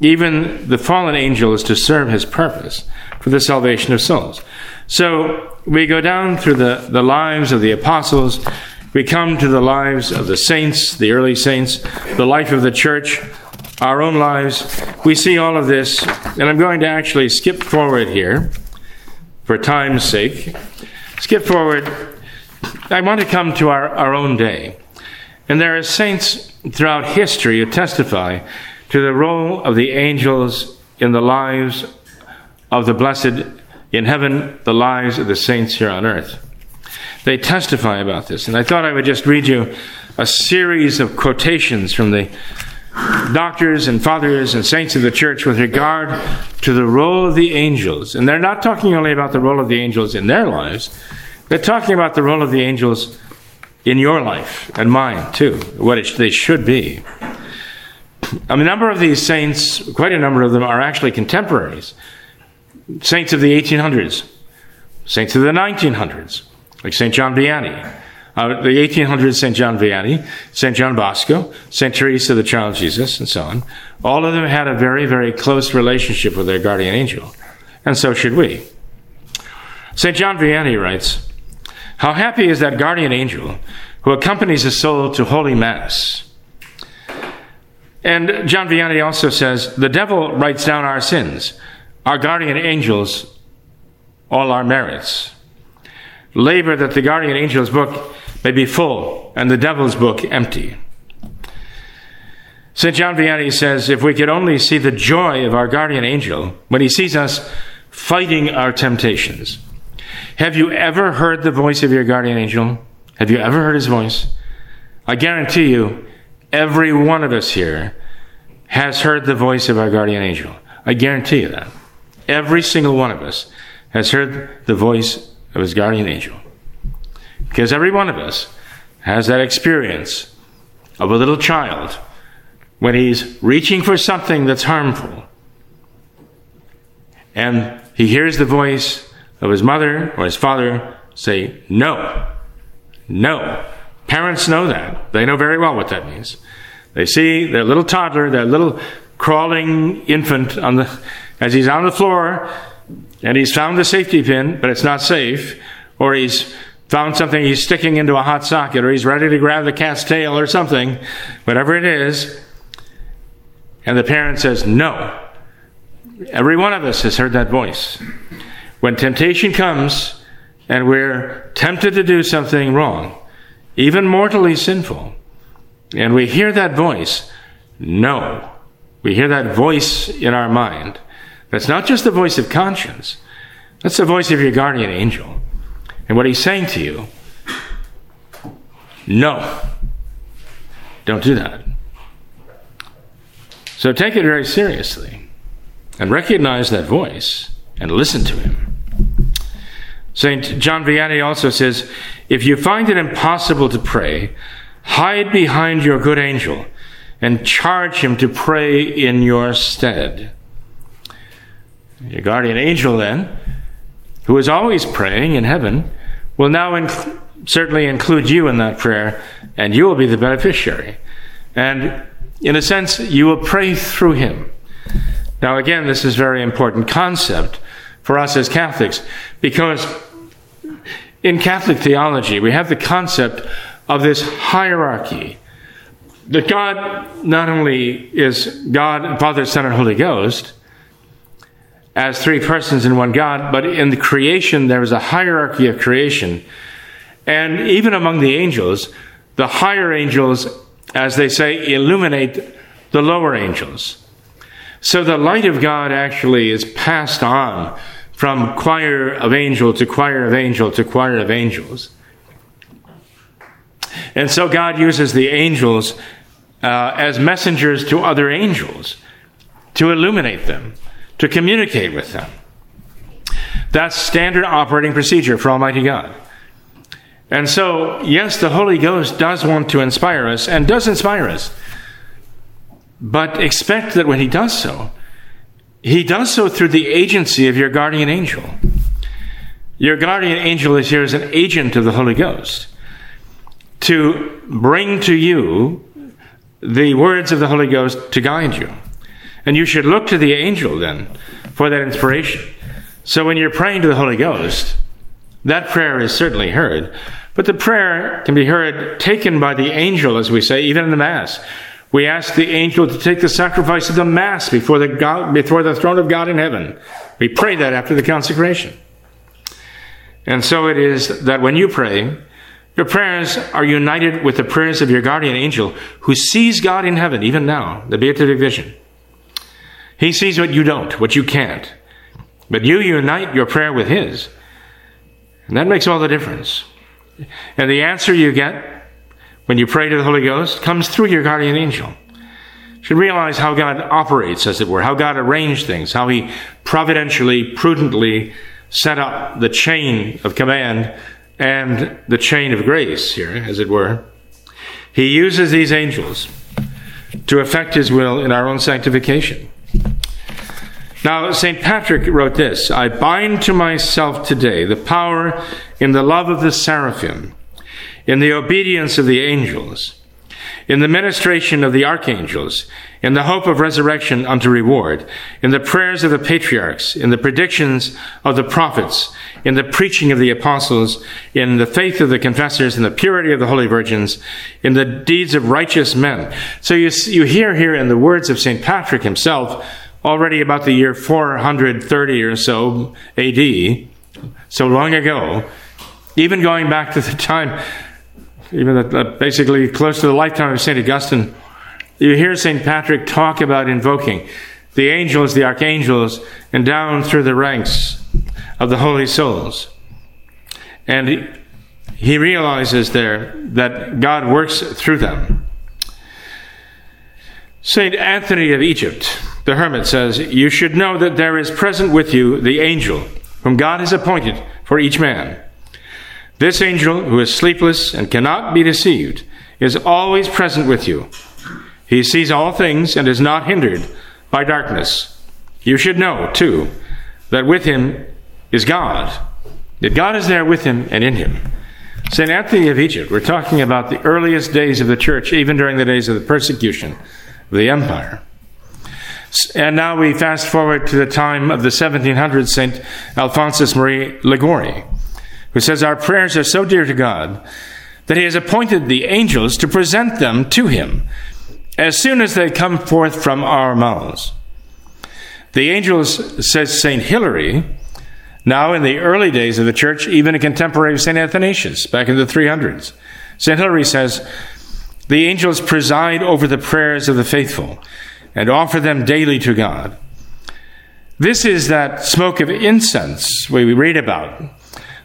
even the fallen angels to serve his purpose for the salvation of souls. So we go down through the, the lives of the apostles we come to the lives of the saints, the early saints, the life of the church, our own lives. We see all of this, and I'm going to actually skip forward here for time's sake. Skip forward. I want to come to our, our own day. And there are saints throughout history who testify to the role of the angels in the lives of the blessed in heaven, the lives of the saints here on earth they testify about this. And I thought I would just read you a series of quotations from the doctors and fathers and saints of the church with regard to the role of the angels. And they're not talking only about the role of the angels in their lives, they're talking about the role of the angels in your life and mine too, what it, they should be. A number of these saints, quite a number of them, are actually contemporaries. Saints of the 1800s, saints of the 1900s, like St. John Vianney. Uh, the 1800s, St. John Vianney, St. John Bosco, St. Teresa, the Child Jesus, and so on. All of them had a very, very close relationship with their guardian angel. And so should we. St. John Vianney writes, How happy is that guardian angel who accompanies a soul to Holy Mass. And John Vianney also says, The devil writes down our sins, our guardian angels, all our merits. Labor that the guardian angel's book may be full and the devil's book empty. St. John Vianney says, If we could only see the joy of our guardian angel when he sees us fighting our temptations. Have you ever heard the voice of your guardian angel? Have you ever heard his voice? I guarantee you, every one of us here has heard the voice of our guardian angel. I guarantee you that. Every single one of us has heard the voice of his guardian angel. Because every one of us has that experience of a little child when he's reaching for something that's harmful. And he hears the voice of his mother or his father say, No. No. Parents know that. They know very well what that means. They see their little toddler, their little crawling infant on the, as he's on the floor and he's found the safety pin, but it's not safe, or he's found something he's sticking into a hot socket, or he's ready to grab the cat's tail or something, whatever it is, and the parent says, No. Every one of us has heard that voice. When temptation comes, and we're tempted to do something wrong, even mortally sinful, and we hear that voice, no. We hear that voice in our mind. That's not just the voice of conscience, that's the voice of your guardian angel. And what he's saying to you, no, don't do that. So take it very seriously and recognize that voice and listen to him. St. John Vianney also says, If you find it impossible to pray, hide behind your good angel and charge him to pray in your stead. Your guardian angel, then, who is always praying in heaven, will now inc- certainly include you in that prayer, and you will be the beneficiary. And in a sense, you will pray through him. Now, again, this is a very important concept for us as Catholics because in Catholic theology, we have the concept of this hierarchy that God not only is God, Father, Son, and Holy Ghost as three persons in one God, but in the creation, there is a hierarchy of creation. And even among the angels, the higher angels, as they say, illuminate the lower angels. So the light of God actually is passed on from choir of angel to choir of angel to choir of angels. And so God uses the angels uh, as messengers to other angels to illuminate them, to communicate with them. That's standard operating procedure for Almighty God. And so, yes, the Holy Ghost does want to inspire us and does inspire us. But expect that when He does so, he does so through the agency of your guardian angel. Your guardian angel is here as an agent of the Holy Ghost to bring to you the words of the Holy Ghost to guide you. And you should look to the angel then for that inspiration. So when you're praying to the Holy Ghost, that prayer is certainly heard. But the prayer can be heard taken by the angel, as we say, even in the Mass. We ask the angel to take the sacrifice of the Mass before the, God, before the throne of God in heaven. We pray that after the consecration. And so it is that when you pray, your prayers are united with the prayers of your guardian angel who sees God in heaven, even now, the beatific vision. He sees what you don't, what you can't. But you unite your prayer with his. And that makes all the difference. And the answer you get when you pray to the Holy Ghost comes through your guardian angel. You should realize how God operates, as it were, how God arranged things, how He providentially, prudently set up the chain of command and the chain of grace here, as it were, he uses these angels to effect his will in our own sanctification. Now, St. Patrick wrote this I bind to myself today the power in the love of the seraphim, in the obedience of the angels, in the ministration of the archangels, in the hope of resurrection unto reward, in the prayers of the patriarchs, in the predictions of the prophets, in the preaching of the apostles, in the faith of the confessors, in the purity of the holy virgins, in the deeds of righteous men. So you, you hear here in the words of St. Patrick himself, already about the year 430 or so AD, so long ago, even going back to the time, even the, basically close to the lifetime of St. Augustine, you hear St. Patrick talk about invoking the angels, the archangels, and down through the ranks of the holy souls. And he, he realizes there that God works through them. St. Anthony of Egypt, the hermit, says, You should know that there is present with you the angel whom God has appointed for each man. This angel, who is sleepless and cannot be deceived, is always present with you he sees all things and is not hindered by darkness. You should know, too, that with him is God, that God is there with him and in him. St. Anthony of Egypt, we're talking about the earliest days of the church, even during the days of the persecution of the empire. And now we fast forward to the time of the 1700s, St. Alphonsus Marie Liguori, who says, Our prayers are so dear to God that he has appointed the angels to present them to him as soon as they come forth from our mouths. The angels, says St. Hilary, now in the early days of the church, even a contemporary of St. Athanasius, back in the 300s. St. Hilary says, The angels preside over the prayers of the faithful and offer them daily to God. This is that smoke of incense we read about.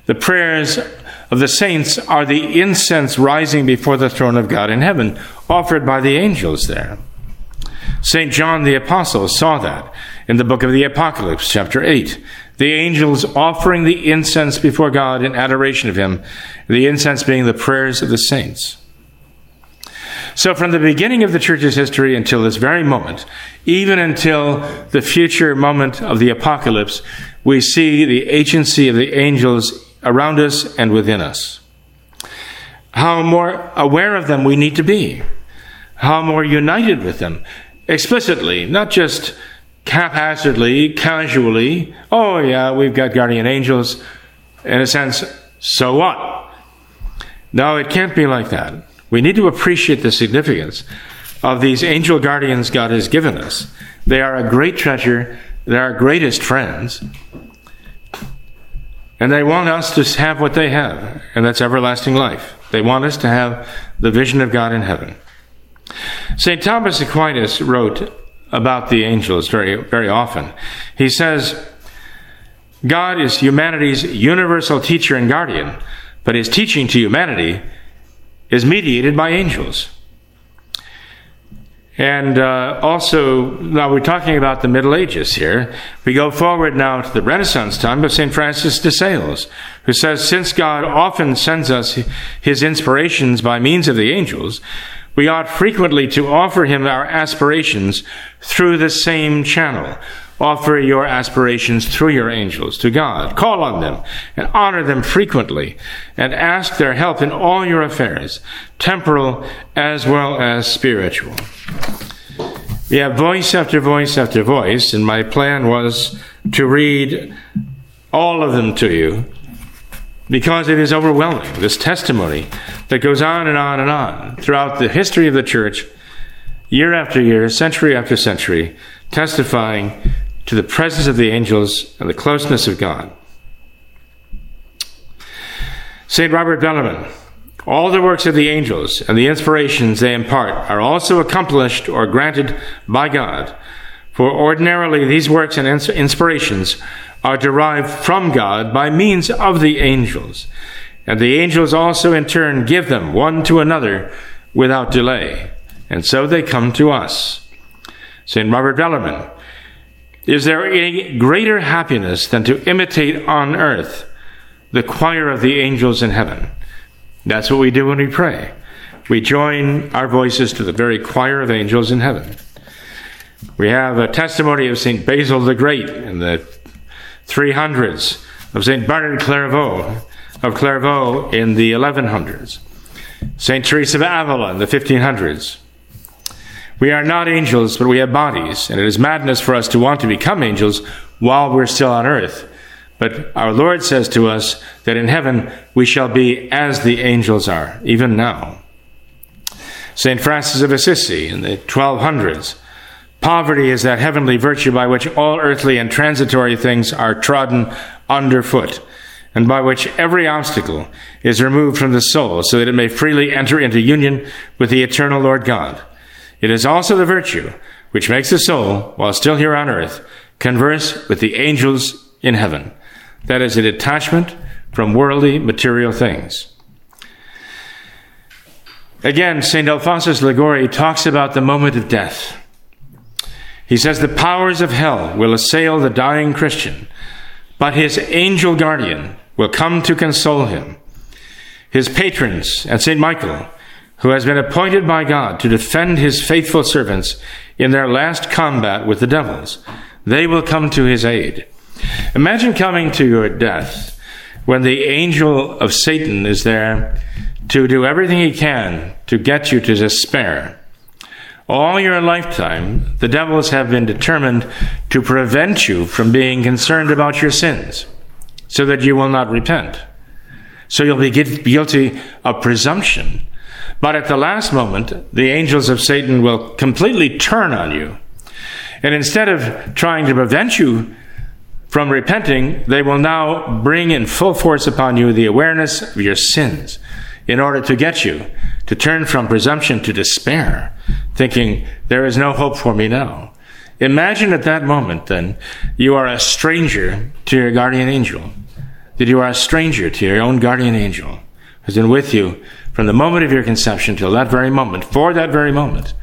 The prayers of the saints are the incense rising before the throne of God in heaven, offered by the angels there. St. John the Apostle saw that in the book of the Apocalypse, chapter 8. The angels offering the incense before God in adoration of Him, the incense being the prayers of the saints. So, from the beginning of the church's history until this very moment, even until the future moment of the apocalypse, we see the agency of the angels around us and within us. How more aware of them we need to be. How more united with them. Explicitly, not just haphazardly, casually. Oh, yeah, we've got guardian angels. In a sense, so what? No, it can't be like that. We need to appreciate the significance of these angel guardians God has given us. They are a great treasure. They're our greatest friends. And they want us to have what they have, and that's everlasting life. They want us to have the vision of God in heaven. St. Thomas Aquinas wrote about the angels very, very often. He says, God is humanity's universal teacher and guardian, but his teaching to humanity is mediated by angels. And uh, also, now we're talking about the Middle Ages here. We go forward now to the Renaissance time of St. Francis de Sales, who says, Since God often sends us his inspirations by means of the angels, we ought frequently to offer him our aspirations through the same channel. Offer your aspirations through your angels to God. Call on them and honor them frequently and ask their help in all your affairs, temporal as well as spiritual. We have voice after voice after voice, and my plan was to read all of them to you because it is overwhelming. This testimony that goes on and on and on throughout the history of the church, year after year, century after century, testifying to the presence of the angels and the closeness of God. St. Robert Bellarmine. All the works of the angels and the inspirations they impart are also accomplished or granted by God. For ordinarily, these works and inspirations are derived from God by means of the angels. And the angels also in turn give them one to another without delay. And so they come to us. St. Robert Bellarmine. Is there any greater happiness than to imitate on earth the choir of the angels in heaven. That's what we do when we pray. We join our voices to the very choir of angels in heaven. We have a testimony of St. Basil the Great in the 300s, of St. Bernard Clairvaux, of Clairvaux in the 1100s, St. Teresa of Avila in the 1500s. We are not angels, but we have bodies, and it is madness for us to want to become angels while we're still on earth. But our Lord says to us that in heaven we shall be as the angels are, even now. St. Francis of Assisi in the 1200s. Poverty is that heavenly virtue by which all earthly and transitory things are trodden underfoot, and by which every obstacle is removed from the soul, so that it may freely enter into union with the eternal Lord God. It is also the virtue which makes the soul, while still here on earth, converse with the angels in heaven. That is a detachment from worldly material things. Again, St. Alphonsus Liguori talks about the moment of death. He says the powers of hell will assail the dying Christian, but his angel guardian will come to console him. His patrons and St. Michael, who has been appointed by God to defend his faithful servants in their last combat with the devils, they will come to his aid. Imagine coming to your death when the angel of Satan is there to do everything he can to get you to despair. All your lifetime, the devils have been determined to prevent you from being concerned about your sins so that you will not repent. So you'll be guilty of presumption. But at the last moment, the angels of Satan will completely turn on you. And instead of trying to prevent you from repenting, they will now bring in full force upon you the awareness of your sins in order to get you to turn from presumption to despair, thinking, there is no hope for me now. Imagine at that moment, then, you are a stranger to your guardian angel. That you are a stranger to your own guardian angel who's been with you from the moment of your conception till that very moment, for that very moment,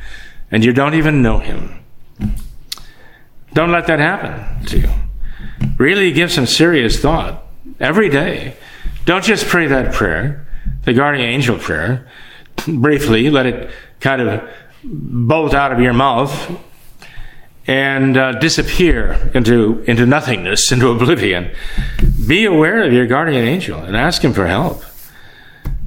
and you don't even know him. Don't let that happen to you. Really give some serious thought every day. Don't just pray that prayer, the guardian angel prayer, briefly, let it kind of bolt out of your mouth and uh, disappear into, into nothingness, [LAUGHS] into oblivion. Be aware of your guardian angel and ask him for help.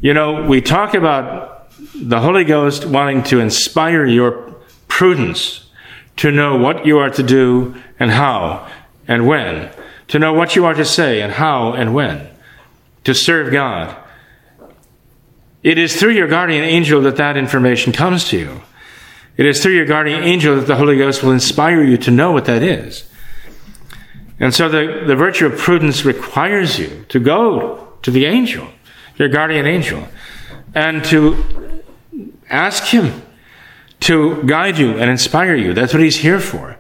You know, we talk about the Holy Ghost wanting to inspire your prudence to know what you are to do and how and when, to know what you are to say and how and when, to serve God. It is through your guardian angel that that information comes to you. It is through your guardian angel that the Holy Ghost will inspire you to know what that is. And so the, the virtue of prudence requires you to go to the angel, your guardian angel, and to ask him to guide you and inspire you. That's what he's here for.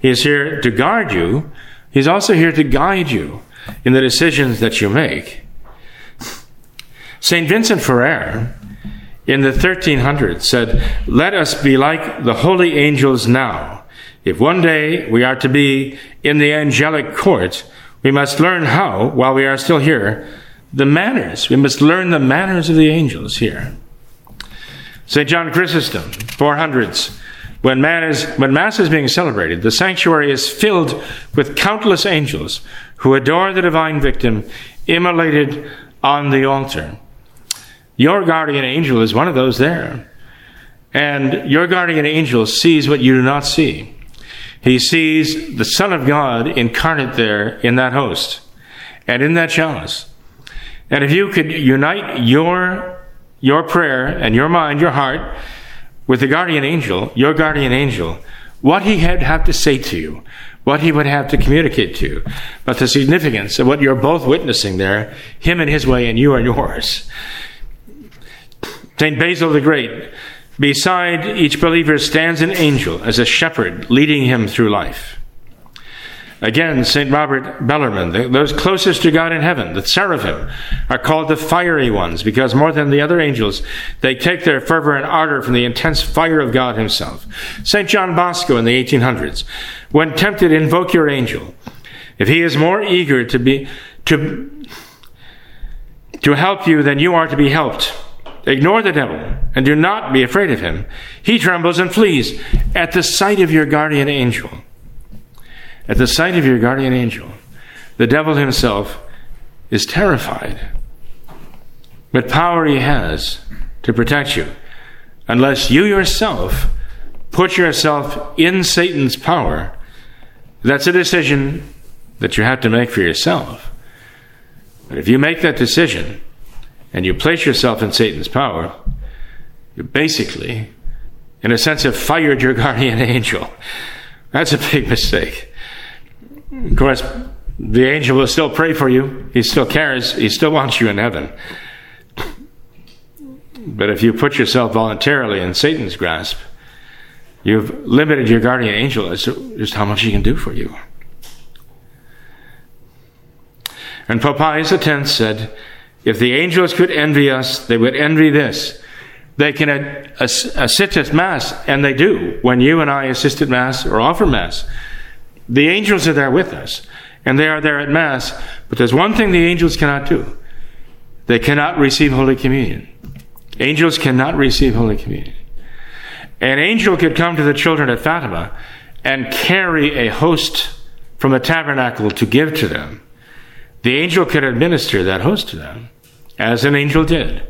He is here to guard you He's also here to guide you in the decisions that you make. St. Vincent Ferrer in the 1300s said, Let us be like the holy angels now. If one day we are to be in the angelic court, we must learn how, while we are still here, the manners. We must learn the manners of the angels here. St. John Chrysostom, 400s, when, man is, when Mass is being celebrated, the sanctuary is filled with countless angels who adore the divine victim immolated on the altar. Your guardian angel is one of those there. And your guardian angel sees what you do not see. He sees the Son of God incarnate there in that host and in that chalice. And if you could unite your, your prayer and your mind, your heart, with the guardian angel, your guardian angel, what he had have to say to you, what he would have to communicate to you, but the significance of what you're both witnessing there, him in his way and you in yours. St. Basil the Great, beside each believer stands an angel as a shepherd leading him through life. Again, St. Robert Bellarmine, those closest to God in heaven, the seraphim, are called the fiery ones because more than the other angels, they take their fervor and ardor from the intense fire of God himself. St. John Bosco in the 1800s, when tempted, invoke your angel. If he is more eager to be, to, to help you, than you are to be helped. Ignore the devil and do not be afraid of him. He trembles and flees at the sight of your guardian angel. At the sight of your guardian angel, the devil himself is terrified. But power he has to protect you, unless you yourself put yourself in Satan's power, that's a decision that you have to make for yourself. But if you make that decision, and you place yourself in Satan's power, you basically, in a sense, have fired your [LAUGHS] guardian angel. That's a big mistake. Of course, the angel will still pray for you. He still cares. He still wants you in heaven. But if you put yourself voluntarily in Satan's grasp, you've limited your guardian angel as to just how much he can do for you. And Pope Pius X said, if the angels could envy us, they would envy this. They can assist at Mass, and they do. When you and I assist at Mass or offer Mass, the angels are there with us, and they are there at Mass. But there's one thing the angels cannot do they cannot receive Holy Communion. Angels cannot receive Holy Communion. An angel could come to the children at Fatima and carry a host from the tabernacle to give to them. The angel could administer that host to them as an angel did.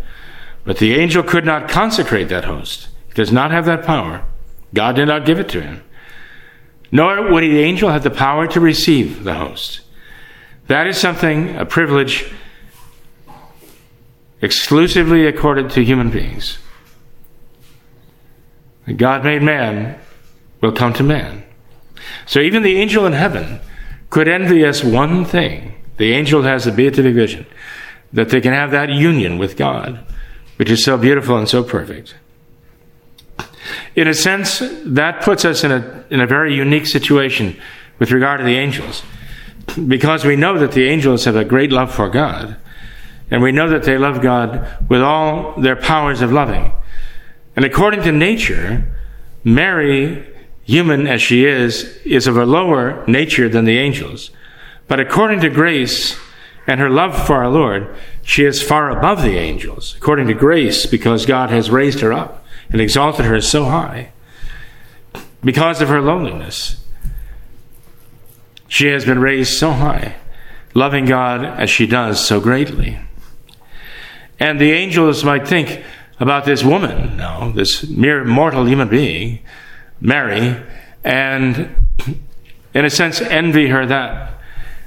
But the angel could not consecrate that host. He does not have that power. God did not give it to him. Nor would the angel have the power to receive the host. That is something, a privilege, exclusively accorded to human beings. God made man will come to man. So even the angel in heaven could envy us one thing. The angel has a beatific vision that they can have that union with God, which is so beautiful and so perfect. In a sense, that puts us in a, in a very unique situation with regard to the angels, because we know that the angels have a great love for God, and we know that they love God with all their powers of loving. And according to nature, Mary, human as she is, is of a lower nature than the angels. But according to grace, and her love for our Lord, she is far above the angels, according to grace, because God has raised her up and exalted her so high. Because of her loneliness, she has been raised so high, loving God as she does so greatly. And the angels might think about this woman now, this mere mortal human being, Mary, and in a sense envy her that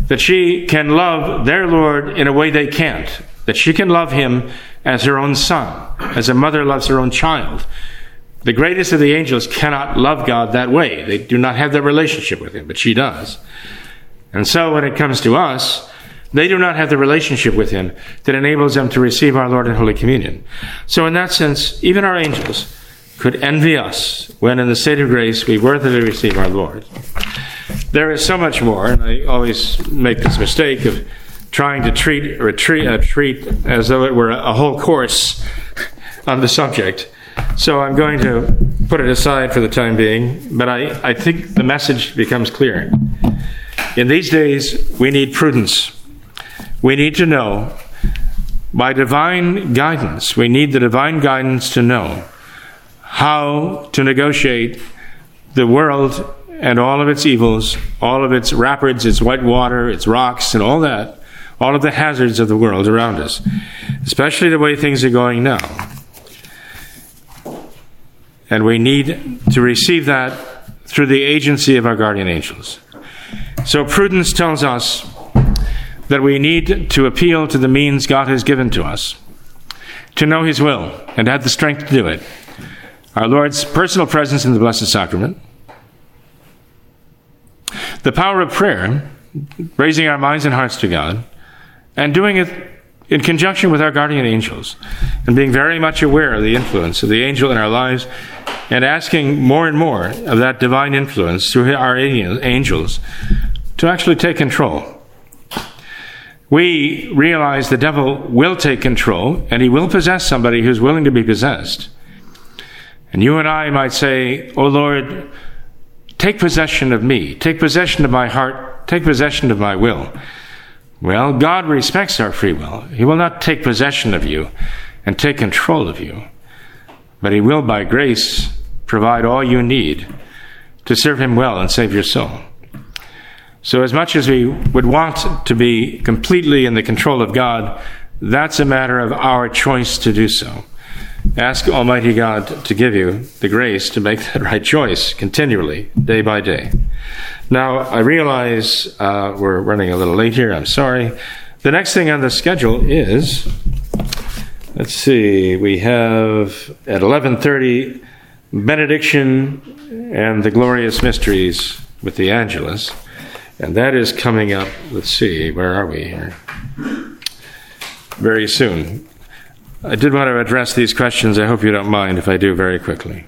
that she can love their Lord in a way they can't, that she can love him as her own son, as a mother loves her own child. The greatest of the angels cannot love God that way. They do not have that relationship with him, but she does. And so when it comes to us, they do not have the relationship with him that enables them to receive our Lord in Holy Communion. So in that sense, even our angels could envy us when in the state of grace we worthily receive our Lord. There is so much more, and I always make this mistake of trying to treat retreat, uh, treat as though it were a whole course on the subject. So I'm going to put it aside for the time being, but I, I think the message becomes clear. In these days, we need prudence. We need to know, by divine guidance, we need the divine guidance to know how to negotiate the world and all of its evils, all of its rapids, its white water, its rocks, and all that, all of the hazards of the world around us, especially the way things are going now. And we need to receive that through the agency of our guardian angels. So prudence tells us that we need to appeal to the means God has given to us, to know His will, and have the strength to do it. Our Lord's personal presence in the Blessed Sacrament the power of prayer, raising our minds and hearts to God, and doing it in conjunction with our guardian angels, and being very much aware of the influence of the angel in our lives, and asking more and more of that divine influence through our angels to actually take control. We realize the devil will take control, and he will possess somebody who's willing to be possessed. And you and I might say, Oh Lord, Take possession of me. Take possession of my heart. Take possession of my will. Well, God respects our free will. He will not take possession of you and take control of you, but He will, by grace, provide all you need to serve Him well and save your soul. So, as much as we would want to be completely in the control of God, that's a matter of our choice to do so. Ask Almighty God to give you the grace to make that [LAUGHS] right choice continually, day by day. Now, I realize uh, we're running a little late here. I'm sorry. The next thing on the schedule is, let's see, we have at 11:30 benediction and the glorious mysteries with the Angelus, and that is coming up. Let's see, where are we here? Very soon. I did want to address these questions. I hope you don't mind if I do very quickly.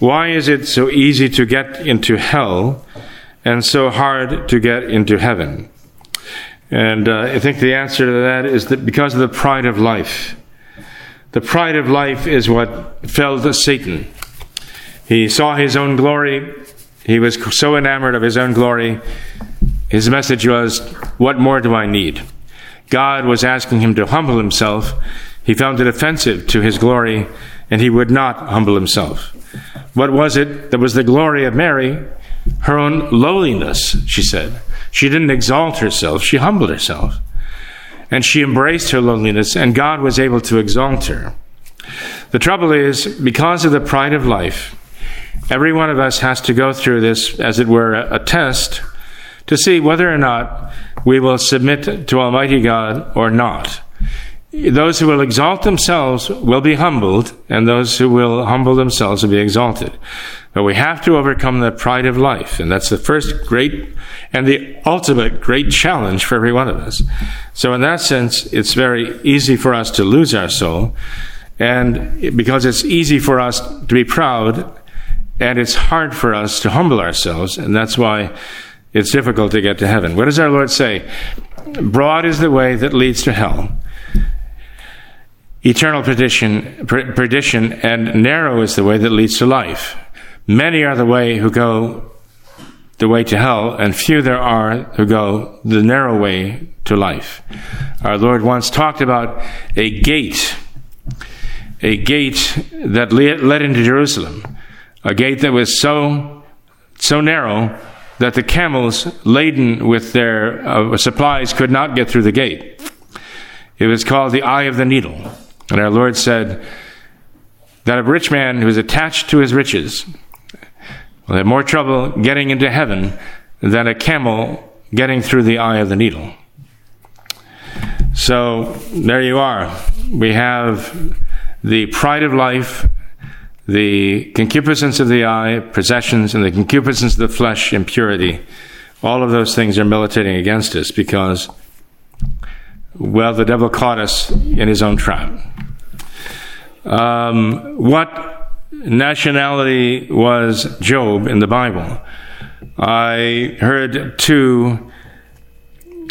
Why is it so easy to get into hell and so hard to get into heaven? And uh, I think the answer to that is that because of the pride of life. The pride of life is what felled Satan. He saw his own glory. He was so enamored of his own glory. His message was, What more do I need? God was asking him to humble himself he found it offensive to his glory, and he would not humble himself. What was it that was the glory of Mary? Her own lowliness, she said. She didn't exalt herself, she humbled herself. And she embraced her loneliness, and God was able to exalt her. The trouble is, because of the pride of life, every one of us has to go through this, as it were, a, test to see whether or not we will submit to Almighty God or not those who will exalt themselves will be humbled, and those who will humble themselves will be exalted. But we have to overcome the pride of life, and that's the first great and the ultimate great challenge for every one of us. So, in that sense, it's very easy for us to lose our soul, and because it's easy for us to be proud, and it's hard for us to humble ourselves, and that's why it's difficult to get to heaven. What does our Lord say? Broad is the way that leads to hell eternal perdition, perdition, and narrow is the way that leads to life. Many are the way who go the way to hell, and few there are who go the narrow way to life. Our Lord once talked about a gate, a gate that led into Jerusalem, a gate that was so so narrow that the camels laden with their uh, supplies could not get through the gate. It was called the eye of the needle. And our Lord said that a rich man who is attached to his riches will have more trouble getting into heaven than a camel getting through the eye of the needle. So there you are. We have the pride of life, the concupiscence of the eye, possessions, and the concupiscence of the flesh, impurity. All of those things are militating against us because well, the devil caught us in his own trap. Um, what nationality was Job in the Bible? I heard two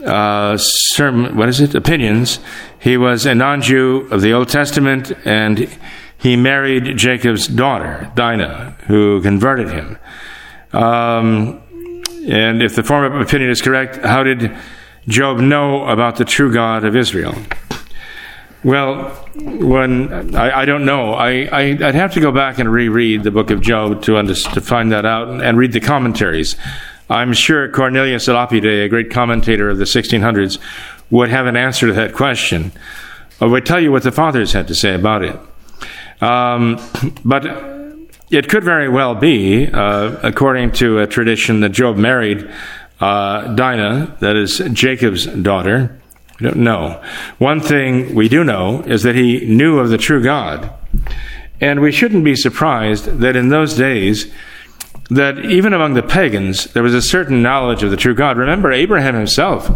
uh, sermon, what is it? Opinions. He was a non-Jew of the Old Testament, and he married Jacob's daughter, Dinah, who converted him. Um, and if the former opinion is correct, how did Job know about the true God of Israel? Well, when I, I don't know, I, I would have to go back and reread the book of Job to under, to find that out and, and, read the commentaries. I'm sure Cornelius Lapide, a great commentator of the 1600s, would have an answer to that question, or would tell you what the fathers had to say about it. Um, but it could very well be, uh, according to a tradition, that Job married uh, Dinah, that is Jacob's daughter. We don't know. One thing we do know is that he knew of the true God. And we shouldn't be surprised that in those days, that even among the pagans, there was a certain knowledge of the true God. Remember, Abraham himself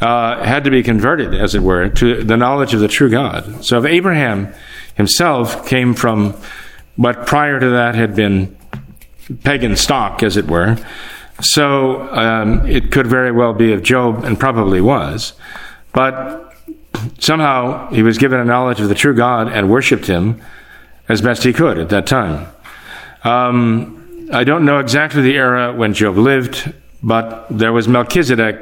uh, had to be converted, as it were, to the knowledge of the true God. So if Abraham himself came from what prior to that had been pagan stock, as it were, so um, it could very well be of Job, and probably was. But somehow he was given a knowledge of the true God and worshiped him as best he could at that time. Um, I don't know exactly the era when Job lived, but there was Melchizedek,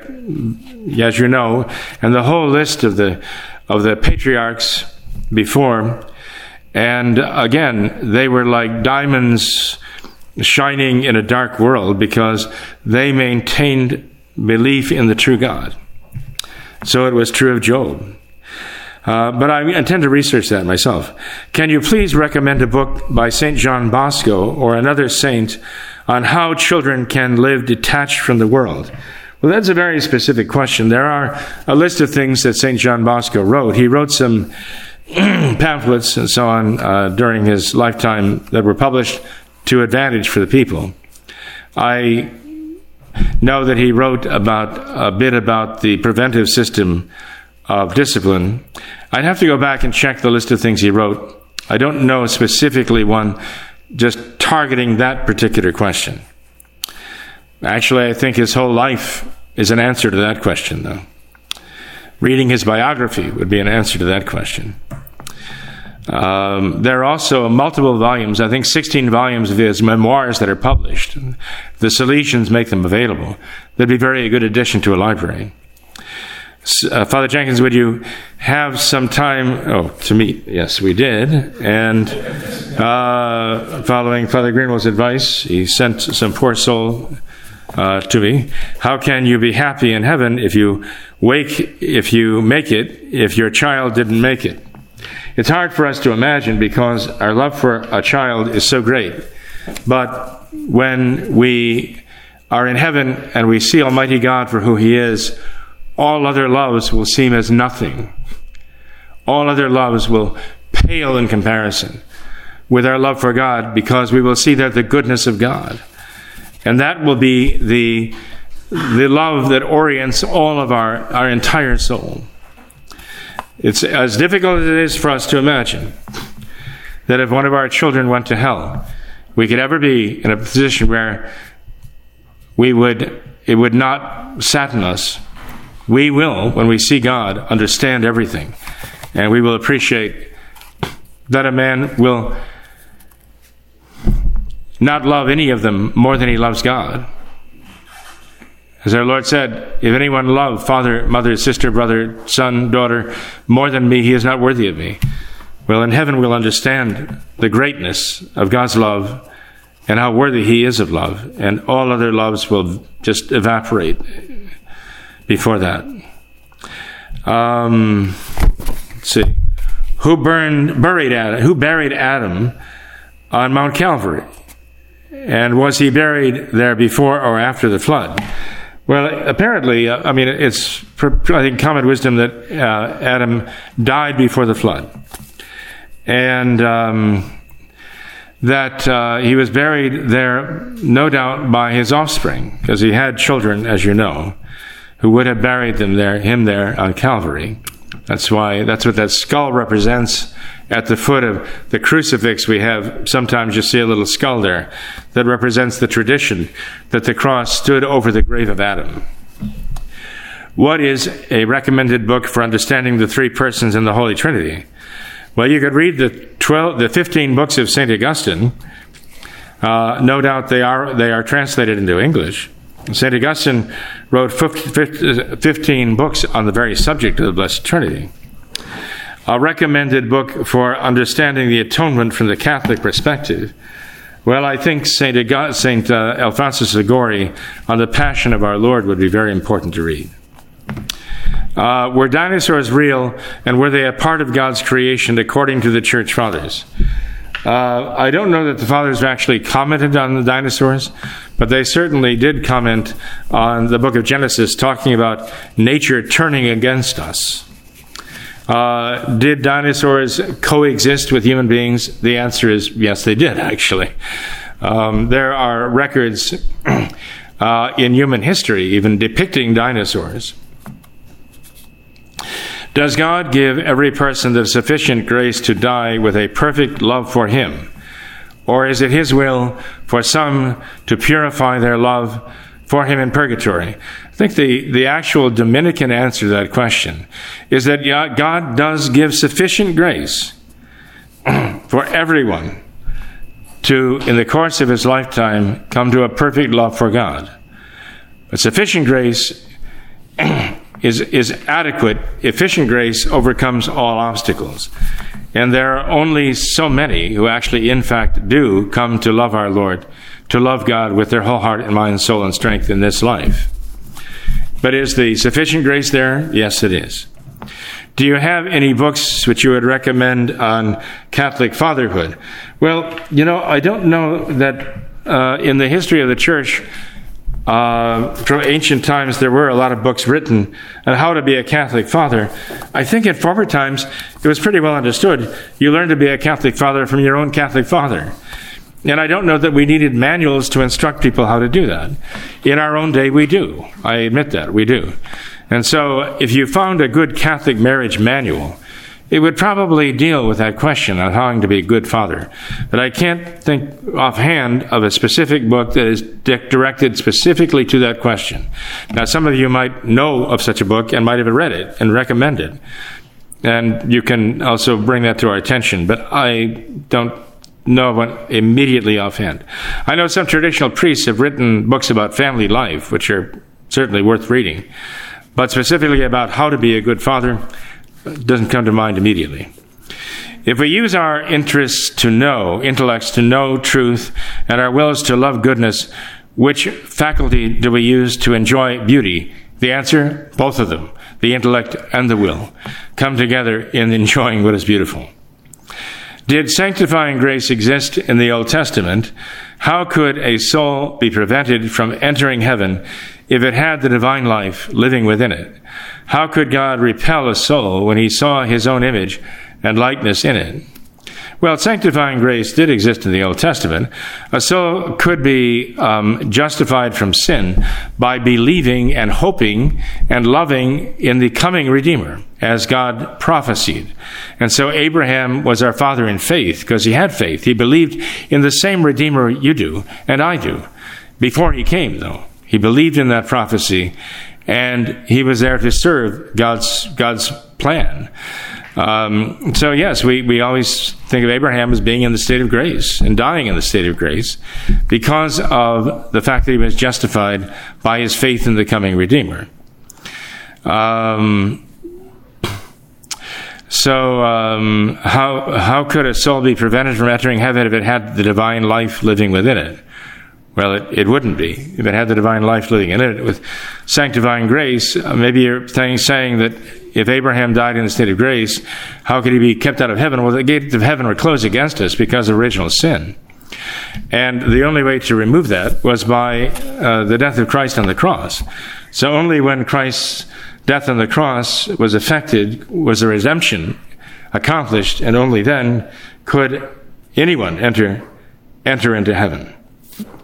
as you know, and the whole list of the of the patriarchs before. And again, they were like diamonds shining in a dark world because they maintained belief in the true God. So it was true of Job. Uh, but I intend to research that myself. Can you please recommend a book by St. John Bosco or another saint on how children can live detached from the world? Well, that's a very specific question. There are a list of things that St. John Bosco wrote. He wrote some [CLEARS THROAT] pamphlets and so on uh, during his lifetime that were published to advantage for the people. I know that he wrote about a bit about the preventive system of discipline. I'd have to go back and check the list of things he wrote. I don't know specifically one just targeting that particular question. Actually, I think his whole life is an answer to that question, though. Reading his biography would be an answer to that question. Um, there are also multiple volumes, I think 16 volumes of his memoirs that are published. The Salesians make them available. They'd be very a good addition to a library. Uh, Father Jenkins, would you have some time? Oh, to meet? Yes, we did. And uh, following Father Greenwell's advice, he sent some poor soul uh, to me. How can you be happy in heaven if you wake, if you make it, if your child didn't make it? It's hard for us to imagine because our love for a child is so great. But when we are in heaven and we see Almighty God for who He is, all other loves will seem as nothing. All other loves will pale in comparison with our love for God because we will see there the goodness of God. And that will be the, the love that orients all of our, our entire soul. It's as difficult as it is for us to imagine that if one of our children went to hell, we could ever be in a position where we would, it would not sadden us. We will, when we see God, understand everything. And we will appreciate that a man will not love any of them more than he loves God. As our Lord said, if anyone love father, mother, sister, brother, son, daughter more than me, he is not worthy of me. Well, in heaven we'll understand the greatness of God's love and how worthy he is of love, and all other loves will just evaporate before that. Um, let's see. Who burned, buried Adam? Who buried Adam on Mount Calvary? And was he buried there before or after the flood? Well, apparently, uh, I mean, it's, I think, common wisdom that uh, Adam died before the flood. And um, that uh, he was buried there, no doubt, by his offspring, because he had children, as you know, who would have buried them there, him there on Calvary. That's why, that's what that skull represents at the foot of the crucifix, we have sometimes you see a little skull there that represents the tradition that the cross stood over the grave of Adam. What is a recommended book for understanding the three persons in the Holy Trinity? Well, you could read the 12, the 15 books of St. Augustine. Uh, no doubt they are, they are translated into English. St. Augustine wrote 15 books on the very subject of the Blessed Trinity a recommended book for understanding the atonement from the Catholic perspective. Well, I think St. St. Uh, Alphonsus on the Passion of our Lord would be very important to read. Uh, were dinosaurs real, and were they a part of God's creation according to the Church Fathers? Uh, I don't know that the Fathers actually commented on the dinosaurs, but they certainly did comment on the book of Genesis, talking about nature turning against us. Uh, did dinosaurs coexist with human beings? The answer is yes, they did, actually. Um, there are records [CLEARS THROAT] uh, in human history even depicting dinosaurs. Does God give every person the sufficient grace to die with a perfect love for Him? Or is it His will for some to purify their love for Him in purgatory? I think the, the actual Dominican answer to that question is that God does give sufficient grace [CLEARS THROAT] for everyone to, in the course of his lifetime, come to a perfect love for God. But sufficient grace [CLEARS THROAT] is, is adequate. Efficient grace overcomes all obstacles. And there are only so many who actually, in fact, do come to love our Lord, to love God with their whole heart and mind, soul, and strength in this life. But is the sufficient grace there? Yes, it is. Do you have any books which you would recommend on Catholic fatherhood? Well, you know, I don't know that uh, in the history of the church, uh, from ancient times, there were a lot of books written on how to be a Catholic father. I think in former times, it was pretty well understood. You learn to be a Catholic father from your own Catholic father. And I don't know that we needed manuals to instruct people how to do that. In our own day, we do. I admit that, we do. And so, if you found a good Catholic marriage manual, it would probably deal with that question on how to be a good father. But I can't think offhand of a specific book that is di- directed specifically to that question. Now, some of you might know of such a book and might have read it and recommend it. And you can also bring that to our attention. But I don't know one immediately offhand. I know some traditional priests have written books about family life, which are certainly worth reading. But specifically about how to be a good father, doesn't come to mind immediately. If we use our interests to know, intellects to know truth, and our wills to love goodness, which faculty do we use to enjoy beauty? The answer, both of them, the intellect and the will, come together in enjoying what is beautiful. Did sanctifying grace exist in the Old Testament? How could a soul be prevented from entering heaven if it had the divine life living within it? How could God repel a soul when he saw his own image and likeness in it? Well, sanctifying grace did exist in the Old Testament. A soul could be um, justified from sin by believing and hoping and loving in the coming Redeemer, as God prophesied. And so Abraham was our father in faith because he had faith. He believed in the same Redeemer you do and I do. Before he came, though, he believed in that prophecy and he was there to serve God's God's plan. Um, so yes, we, we always think of Abraham as being in the state of grace and dying in the state of grace because of the fact that he was justified by his faith in the coming Redeemer. Um, so um, how how could a soul be prevented from entering heaven if it had the divine life living within it? Well, it, it wouldn't be if it had the divine life living in it. With sanctifying grace, uh, maybe you're saying that if Abraham died in the state of grace, how could he be kept out of heaven? Well, the gates of heaven were closed against us because of original sin. And the only way to remove that was by uh, the death of Christ on the cross. So only when Christ's death on the cross was effected was the redemption accomplished, and only then could anyone enter enter into heaven.